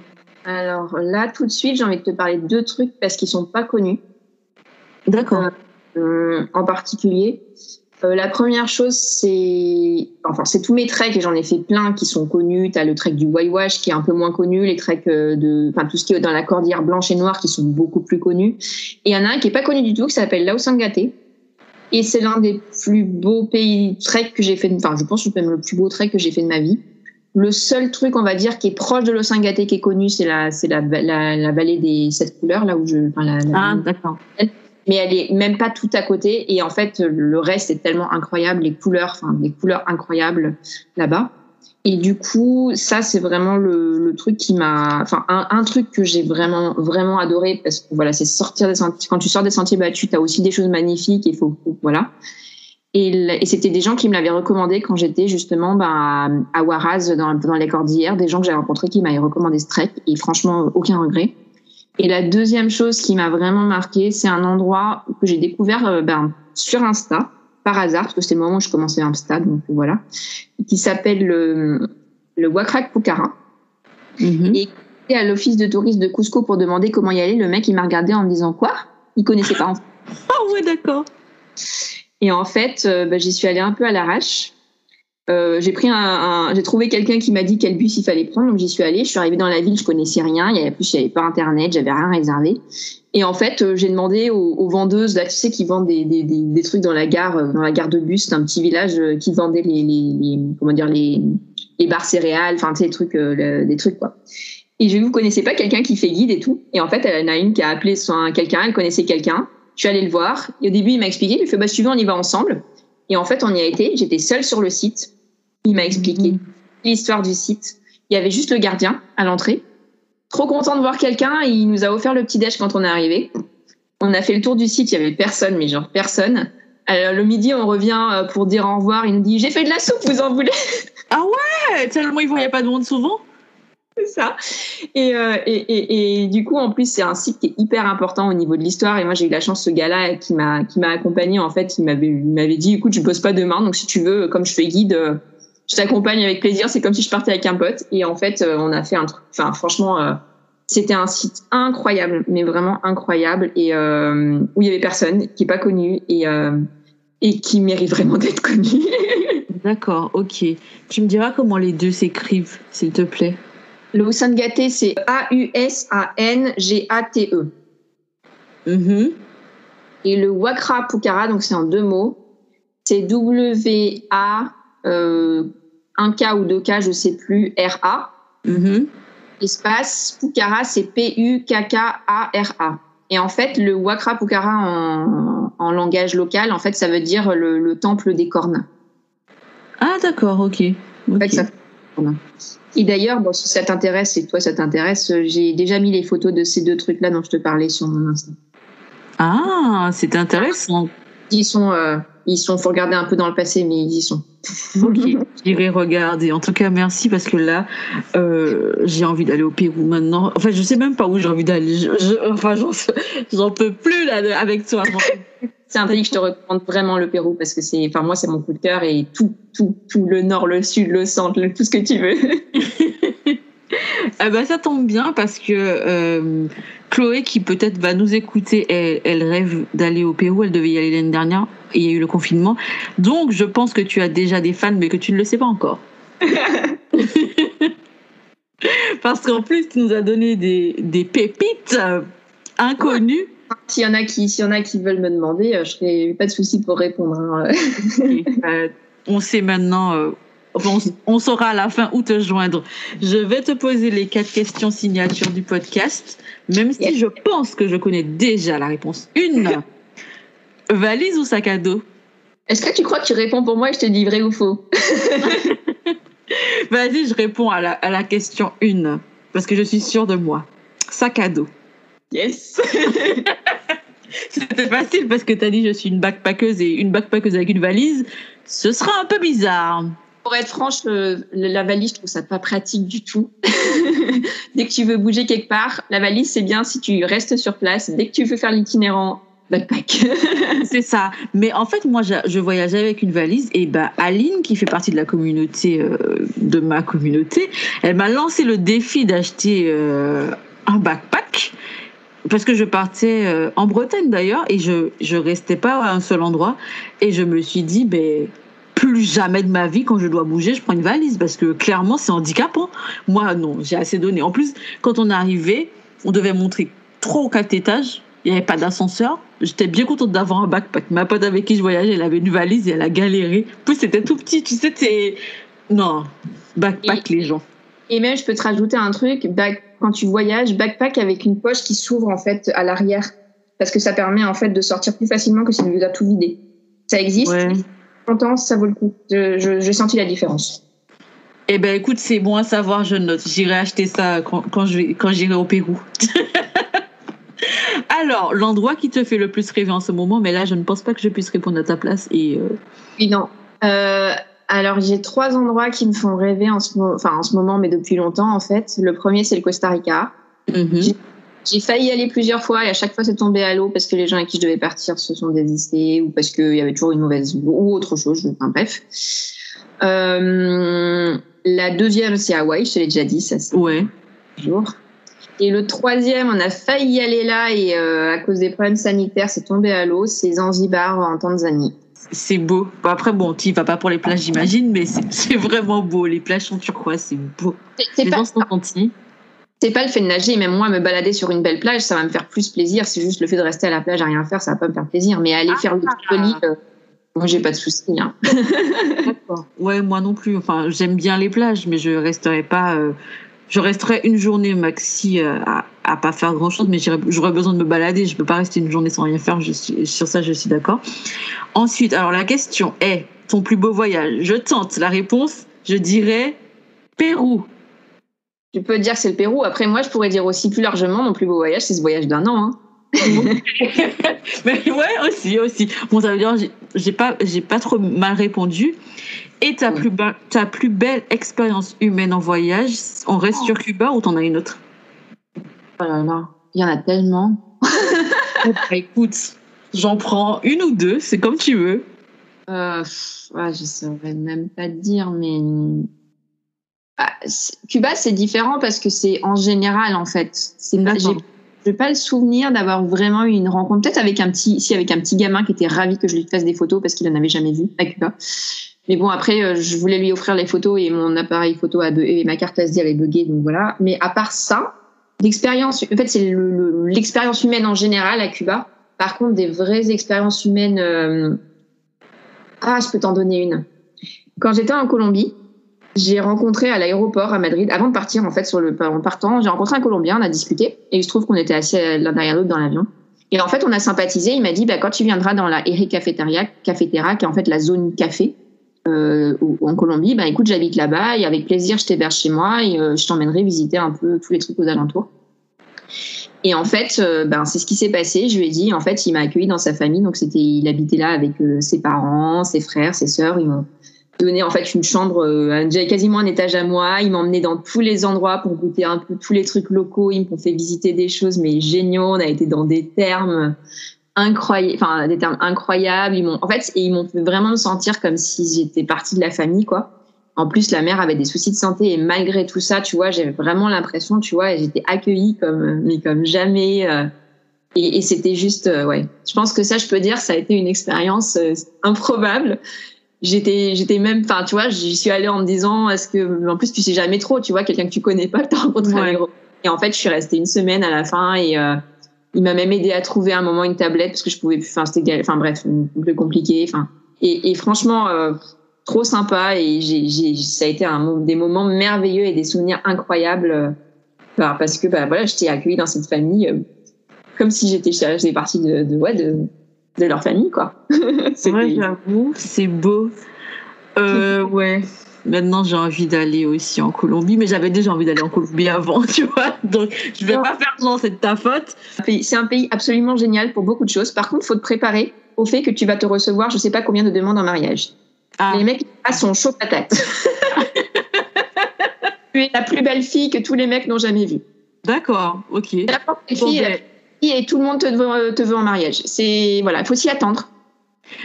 Alors là, tout de suite, j'ai envie de te parler de deux trucs parce qu'ils sont pas connus. D'accord. euh, en particulier. Euh, la première chose, c'est enfin c'est tous mes treks et j'en ai fait plein qui sont connus. T'as le trek du Waiwash qui est un peu moins connu, les treks euh, de enfin tout ce qui est dans la cordillère blanche et noire qui sont beaucoup plus connus. Et il y en a un qui est pas connu du tout qui s'appelle Laosangate. Et c'est l'un des plus beaux pays trek que j'ai fait. Enfin, je pense que c'est même le plus beau trek que j'ai fait de ma vie. Le seul truc, on va dire, qui est proche de Losangate qui est connu, c'est la, c'est la, la, la vallée des sept couleurs, là où je, enfin, la, Ah, d'accord. mais elle est même pas tout à côté. Et en fait, le reste est tellement incroyable, les couleurs, enfin, des couleurs incroyables là-bas. Et du coup, ça, c'est vraiment le, le truc qui m'a, enfin, un, un truc que j'ai vraiment, vraiment adoré parce que voilà, c'est sortir des sentiers. Quand tu sors des sentiers battus, t'as aussi des choses magnifiques et faut- voilà. Et, c'était des gens qui me l'avaient recommandé quand j'étais justement ben, à, Huaraz dans, dans les cordillères, des gens que j'ai rencontrés qui m'avaient recommandé ce trek et franchement aucun regret. Et la deuxième chose qui m'a vraiment marqué, c'est un endroit que j'ai découvert euh, ben, sur Insta par hasard parce que c'était le moment où je commençais Insta, donc voilà, qui s'appelle le, le Wakrak Pukara. Mhm. Et et à l'office de tourisme de Cusco pour demander comment y aller, le mec il m'a regardé en me disant quoi? Il connaissait pas. [laughs] Ah ouais, d'accord. Et en fait, euh, bah, j'y suis allée un peu à l'arrache. Euh, j'ai un, un- trouvé quelqu'un qui m'a dit quel bus il fallait prendre, donc j'y suis allée. Je suis arrivée dans la ville, je connaissais rien. Il y avait plus, il y avait pas internet, j'avais rien réservé. Et en fait, euh, j'ai demandé aux, vendeuses là, tu sais, qui vendent des, des, des, trucs dans la gare, dans la gare de bus, d'un petit village qui vendait les, les, comment dire les barres céréales, enfin tu sais, des trucs quoi. Et je vous connaissais pas quelqu'un qui fait guide et tout? Et en fait, elle en a une qui a appelé quelqu'un, elle connaissait quelqu'un. Je suis allée le voir. Et au début, il m'a expliqué. Il me fait, bah, veux, on y va ensemble. Et en fait, on y a été. J'étais seule sur le site. Il m'a expliqué l'histoire du site. Il y avait juste le gardien à l'entrée. Trop content de voir quelqu'un. Il nous a offert le petit déj quand on est arrivé. On a fait le tour du site. Il y avait personne, mais genre personne. Alors, le midi, on revient euh, pour dire au revoir. Il nous dit, j'ai fait de la soupe, vous en voulez? Ah ouais, tellement il voyait pas de monde souvent. Ça. Et, euh, et, du coup, en plus, c'est un site qui est hyper important au niveau de l'histoire. Et moi, j'ai eu la chance, ce gars-là qui m'a qui accompagné. En fait, il m'avait dit, écoute, je bosse pas demain, donc si tu veux, comme je fais guide, euh, je t'accompagne avec plaisir. C'est comme si je partais avec un pote. Et en fait, euh, on a fait un truc. Enfin, franchement, c'était un site incroyable, mais vraiment incroyable, et où il y avait personne, qui est pas connu et et qui mérite vraiment d'être connu. [laughs] D'accord, ok. Tu me diras comment les deux s'écrivent, s'il te plaît. Le Usangate, c'est A-U-S-A-N-G-A-T-E. Mhm. Et le Wakra Pukara, donc c'est en deux mots, c'est W-A, euh, un K ou deux K, je sais plus, R-A. Mhm. Espace Pukara, c'est P-U-K-K-A-R-A. Et en fait, le Wakra Pukara en, en langage local, en fait, ça veut dire le, le temple des cornes. Ah d'accord, ok. En Ok. fait, ça- Et d'ailleurs, bon, si ça t'intéresse et toi ça t'intéresse, j'ai déjà mis les photos de ces deux trucs-là dont je te parlais sur mon Insta. Ah, c'est intéressant. Ils sont, euh, ils sont, faut regarder un peu dans le passé, mais ils y sont. [laughs] Ok, j'irai regarder. En tout cas, merci parce que là, euh, j'ai envie d'aller au Pérou maintenant. Enfin, je sais même pas où j'ai envie d'aller. Je- je- enfin, j'en, j'en peux plus là avec toi. [laughs] C'est un pays que je te recommande vraiment le Pérou parce que c'est, enfin moi c'est mon coup de cœur et tout, tout, tout le nord, le sud, le centre, le- tout ce que tu veux. Ah [laughs] bah, ça tombe bien parce que euh, Chloé, qui peut-être va nous écouter, elle, elle rêve d'aller au Pérou. Elle devait y aller l'année dernière et il y a eu le confinement. Donc, je pense que tu as déjà des fans, mais que tu ne le sais pas encore. [laughs] Parce qu'en plus, tu nous as donné des, des pépites inconnues. S'il y en a qui, s'il y en a qui veulent me demander, euh, je n'ai pas de souci pour répondre. hein. [laughs] Euh, on sait maintenant, euh, on, on saura à la fin où te joindre. Je vais te poser les quatre questions signature du podcast, même si Yes. je pense que je connais déjà la réponse. Une, [laughs] valise ou sac à dos? Est-ce que tu crois que tu réponds pour moi et je te dis vrai ou faux? [laughs] Vas-y, je réponds à la, à la question 1, parce que je suis sûre de moi. Sac à dos. Yes. [laughs] C'était facile parce que tu as dit je suis une backpackeuse et une backpackeuse avec une valise. Ce sera un peu bizarre. Pour être franche, le- la valise, je trouve ça pas pratique du tout. [laughs] Dès que tu veux bouger quelque part, la valise, c'est bien si tu restes sur place. Dès que tu veux faire l'itinérant, backpack. [laughs] C'est ça. Mais en fait, moi, je, je voyageais avec une valise et bah, Aline, qui fait partie de la communauté, euh, de ma communauté, elle m'a lancé le défi d'acheter euh, un backpack parce que je partais euh, en Bretagne d'ailleurs et je je restais pas à un seul endroit. Et je me suis dit ben plus jamais de ma vie quand je dois bouger je prends une valise parce que clairement c'est handicapant. Moi non j'ai assez donné. En plus quand on arrivait on devait monter trois ou quatre étages. Il n'y avait pas d'ascenseur. J'étais bien contente d'avoir un backpack ma pote avec qui je voyageais elle avait une valise et elle a galéré. En plus c'était tout petit tu sais c'est non backpack les gens Et même, je peux te rajouter un truc, back- quand tu voyages, backpack avec une poche qui s'ouvre en fait à l'arrière, parce que ça permet en fait de sortir plus facilement que si tu dois tout vider. Ça existe. ouais Longtemps, ça vaut le coup. J'ai senti la différence. Eh ben écoute, c'est bon à savoir, je note. J'irai acheter ça quand, quand je vais, quand j'irai au Pérou. [laughs] Alors, l'endroit qui te fait le plus rêver en ce moment, mais là, je ne pense pas que je puisse répondre à ta place. Et euh, Oui, non. Euh, alors, j'ai trois endroits qui me font rêver en ce, mo- enfin, en ce moment, mais depuis longtemps, en fait. Le premier, c'est le Costa Rica. mhm. J'ai failli y aller plusieurs fois et à chaque fois, c'est tombé à l'eau parce que les gens avec qui je devais partir se sont désistés ou parce qu'il y avait toujours une mauvaise ou autre chose. Enfin, bref. Euh, la deuxième, c'est Hawaï. Je te l'ai déjà dit, ça, c'est ouais. jour. Et le troisième, on a failli y aller là et euh, à cause des problèmes sanitaires, c'est tombé à l'eau. C'est Zanzibar en Tanzanie. C'est beau. Bon, après, bon, tu vas pas pour les plages, j'imagine, mais [laughs] c'est vraiment beau. Les plages sont turquoises, c'est beau. C'est- Les pas, gens sont gentils. c'est pas le fait de nager, même moi, me balader sur une belle plage, ça va me faire plus plaisir. C'est juste le fait de rester à la plage à rien faire, ça va pas me faire plaisir. Mais aller faire le joli, euh, moi, j'ai pas de souci. Hein. Ouais, moi non plus. Enfin, j'aime bien les plages, mais je resterai pas. euh, je resterai une journée maxi euh, à, à pas faire grand chose, mais j'aurais besoin de me balader. Je peux pas rester une journée sans rien faire. Je suis, sur ça, je suis d'accord. Ensuite, alors la question est ton plus beau voyage? Je tente la réponse. Je dirais Pérou. Tu peux dire que c'est le Pérou. Après, moi, je pourrais dire aussi plus largement, mon plus beau voyage, c'est ce voyage d'un an. Hein. [laughs] Mais ouais, aussi, aussi. Bon, ça veut dire j'ai- j'ai pas, j'ai pas trop mal répondu. Et ta plus, ba- ta plus belle expérience humaine en voyage, on reste sur Cuba ou t'en as une autre? Oh là là, il y en a tellement. Bah, [laughs] écoute, j'en prends une ou deux, c'est comme tu veux. Euh, ouais, je saurais même pas te dire, mais Ah, c'est- Cuba c'est différent parce que c'est en général en fait. C'est pas, j'ai J'ai pas le souvenir d'avoir vraiment eu une rencontre. Peut-être avec un petit, si avec un petit gamin qui était ravi que je lui fasse des photos parce qu'il en avait jamais vu à Cuba. Mais bon après, euh, je voulais lui offrir les photos et mon appareil photo a et ma carte SD avait bugué, donc voilà. Mais à part ça, l'expérience, en fait c'est le- le- l'expérience humaine en général à Cuba. Par contre, des vraies expériences humaines. euh, ah, je peux t'en donner une. Quand j'étais en Colombie, j'ai rencontré à l'aéroport à Madrid, avant de partir en fait, en partant, j'ai rencontré un Colombien, on a discuté, et il se trouve qu'on était assis l'un derrière l'autre dans l'avion. Et en fait, on a sympathisé. Il m'a dit, bah, quand tu viendras dans la Eri Cafeteria, Cafetera, qui est en fait la zone café euh, en Colombie, bah, écoute, j'habite là-bas et avec plaisir, je t'héberge chez moi et euh, je t'emmènerai visiter un peu tous les trucs aux alentours. Et en fait, euh, ben, c'est ce qui s'est passé. Je lui ai dit, en fait, il m'a accueilli dans sa famille. Donc, c'était, il habitait là avec ses parents, ses frères, ses sœurs. Ils m'ont donné, en fait, une chambre, euh, déjà quasiment un étage à moi. Ils emmené dans tous les endroits pour goûter un peu tous les trucs locaux. Ils m'ont fait visiter des choses, mais géniaux. On a été dans des termes incroyables, enfin, des incroyables. Ils m'ont, en fait, et ils m'ont fait vraiment me sentir comme si j'étais partie de la famille, quoi. En plus, la mère avait des soucis de santé et malgré tout ça, tu vois, j'avais vraiment l'impression, tu vois, j'étais accueillie comme, comme jamais. euh, et, c'était juste, euh, ouais. Je pense que ça, je peux dire, ça a été une expérience euh, improbable. J'étais j'étais même enfin tu vois j'y suis allée en me disant est-ce que en plus tu sais jamais trop tu vois quelqu'un que tu connais pas que tu rencontres Ouais. et en fait je suis restée une semaine à la fin et euh, il m'a même aidé à trouver un moment une tablette parce que je pouvais plus enfin c'était enfin bref un peu compliqué enfin et, et franchement euh, trop sympa et j'ai j'ai ça a été un des moments merveilleux et des souvenirs incroyables euh, bah, parce que bah voilà j'étais accueillie dans cette famille euh, comme si j'étais j'étais partie de, de ouais de de leur famille quoi [laughs] C'était- Ouais, j'avoue, c'est beau. Euh, [laughs] ouais. Maintenant, j'ai envie d'aller aussi en Colombie, mais j'avais déjà envie d'aller en Colombie [laughs] avant, tu vois. Donc, je vais Ouais. pas faire genre, c'est de ta faute. C'est un pays absolument génial pour beaucoup de choses. Par contre, faut te préparer au fait que tu vas te recevoir, je sais pas combien de demandes en mariage. Ah, Les mecs là sont chauds patates. tu es la plus belle fille que tous les mecs n'ont jamais vue. d'accord, ok. Bon, fille, ben, la fille et tout le monde te veut, te veut en mariage. C'est voilà, faut s'y attendre.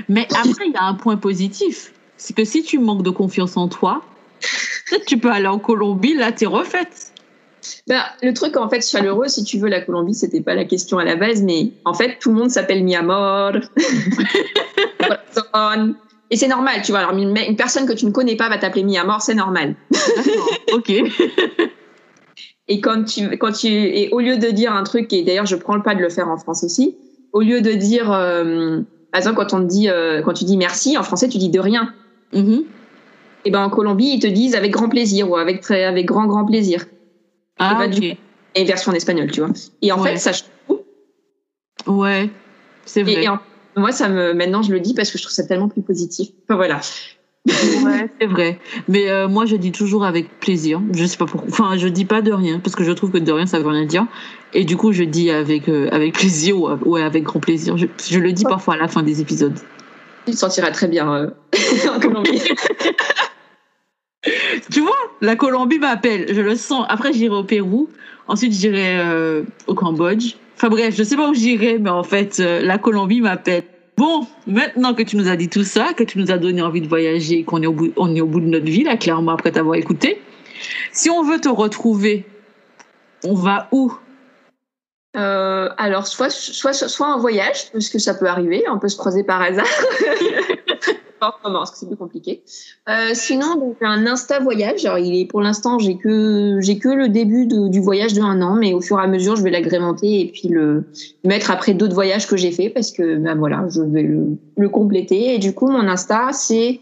Mais après, il y a un point positif. C'est que si tu manques de confiance en toi, tu peux aller en Colombie, là, t'es refaite. Ben, le truc en fait chaleureux, si tu veux, la Colombie, c'était pas la question à la base, mais en fait, tout le monde s'appelle mi amor. [laughs] Et c'est normal, tu vois. Alors, une, personne que tu ne connais pas va t'appeler mi amor, c'est normal. Ok. [laughs] Et quand tu, quand tu, et au lieu de dire un truc, et d'ailleurs je prends le pas de le faire en France aussi, au lieu de dire, euh, par exemple quand on te dit, euh, quand tu dis merci, en français tu dis de rien. Mhm. Et ben en Colombie ils te disent avec grand plaisir ou avec très, avec grand grand plaisir. Ah, du ok. Et version en espagnol, tu vois. Et en Ouais. fait ça change tout. Ouais, c'est vrai. Et, et en- moi ça me, maintenant je le dis parce que je trouve ça tellement plus positif. Enfin voilà. Ouais, c'est vrai. Mais euh, moi, je dis toujours avec plaisir. Je sais pas pourquoi. Enfin, je dis pas de rien parce que je trouve que de rien, ça veut rien dire. Et du coup, je dis avec euh, avec plaisir ou ouais, avec grand plaisir. Je, je le dis parfois à la fin des épisodes. Tu te sentiras très bien euh, [laughs] en Colombie. Tu vois, la Colombie m'appelle. Je le sens. Après, j'irai au Pérou. Ensuite, j'irai au Cambodge. Enfin bref, je sais pas où j'irai, mais en fait, la Colombie m'appelle. Bon, maintenant que tu nous as dit tout ça, que tu nous as donné envie de voyager, qu'on est au bout, on est au bout de notre vie, là, clairement, après t'avoir écouté. Si on veut te retrouver, on va où? Euh, alors, soit, soit, soit en voyage, parce que ça peut arriver, on peut se croiser par hasard. [laughs] Pas en moment, parce que c'est plus compliqué. Euh, sinon, donc, un Insta voyage. Alors, il est, pour l'instant, j'ai que, j'ai que le début du voyage de un an, mais au fur et à mesure, je vais l'agrémenter et puis le mettre après d'autres voyages que j'ai fait parce que, ben voilà, je vais le, compléter. Et du coup, mon Insta, c'est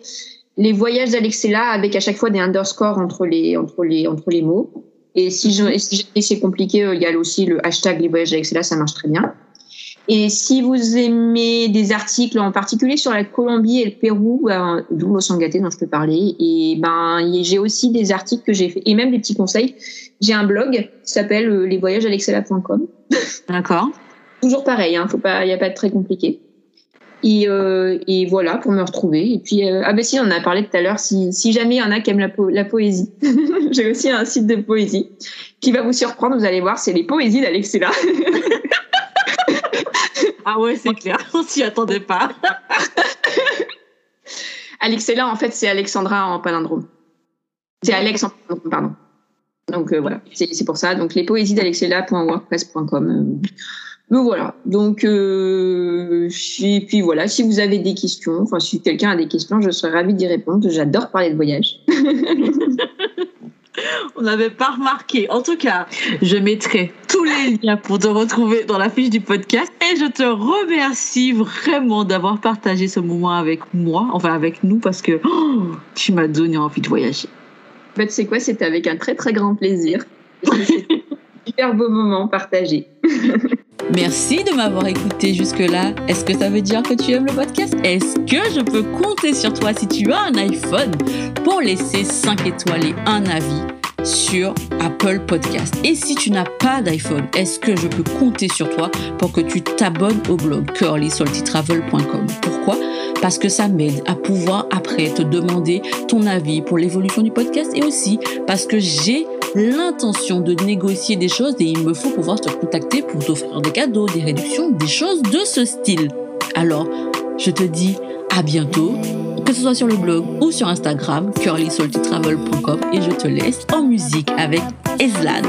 les voyages d'Alexella avec à chaque fois des underscores entre les, entre les, entre les mots. Et si je, si c'est compliqué, euh, il y a aussi le hashtag les voyages d'Alexella, ça marche très bien. Et si vous aimez des articles en particulier sur la Colombie et le Pérou, ben, d'où Sangaté dont je peux parler, et ben j'ai aussi des articles que j'ai fait et même des petits conseils. J'ai un blog qui s'appelle euh, lesvoyagesalexella.com. D'accord. Toujours pareil, hein, faut pas, y a pas de très compliqué. Et, euh, et voilà pour me retrouver. Et puis euh, ah ben si on en a parlé tout à l'heure. Si, si jamais il y en a qui aiment la, po- la poésie, [laughs] j'ai aussi un site de poésie qui va vous surprendre. Vous allez voir, c'est les poésies d'Alexella. [laughs] Ah ouais, c'est clair. [laughs] On s'y attendait pas. [laughs] Alexella, en fait, c'est Alexandra en palindrome. C'est Alex en palindrome, pardon. Donc euh, voilà, c'est pour ça. Donc les poésies d'Alexella.wordpress.com. Euh, donc voilà. Donc euh, et puis voilà, si vous avez des questions, enfin si quelqu'un a des questions, je serais ravie d'y répondre. J'adore parler de voyage. [laughs] [laughs] On n'avait pas remarqué. En tout cas, je mettrai tous les liens pour te retrouver dans la fiche du podcast. Et je te remercie vraiment d'avoir partagé ce moment avec moi, enfin avec nous, parce que oh, tu m'as donné envie de voyager. En fait, c'est quoi C'était avec un très très grand plaisir. [laughs] C'était un super beau moment partagé. [laughs] Merci de m'avoir écouté jusque-là. Est-ce que ça veut dire que tu aimes le podcast? Est-ce que je peux compter sur toi si tu as un iPhone? Pour laisser 5 étoiles et un avis sur Apple Podcast. Et si tu n'as pas d'iPhone, est-ce que je peux compter sur toi pour que tu t'abonnes au blog curlysaltytravel.com Pourquoi? Parce que ça m'aide à pouvoir après te demander ton avis pour l'évolution du podcast et aussi parce que j'ai l'intention de négocier des choses et il me faut pouvoir te contacter pour t'offrir des cadeaux, des réductions, des choses de ce style. Alors, je te dis à bientôt, que ce soit sur le blog ou sur Instagram, curlysaltytravel.com et je te laisse en musique avec Eslan.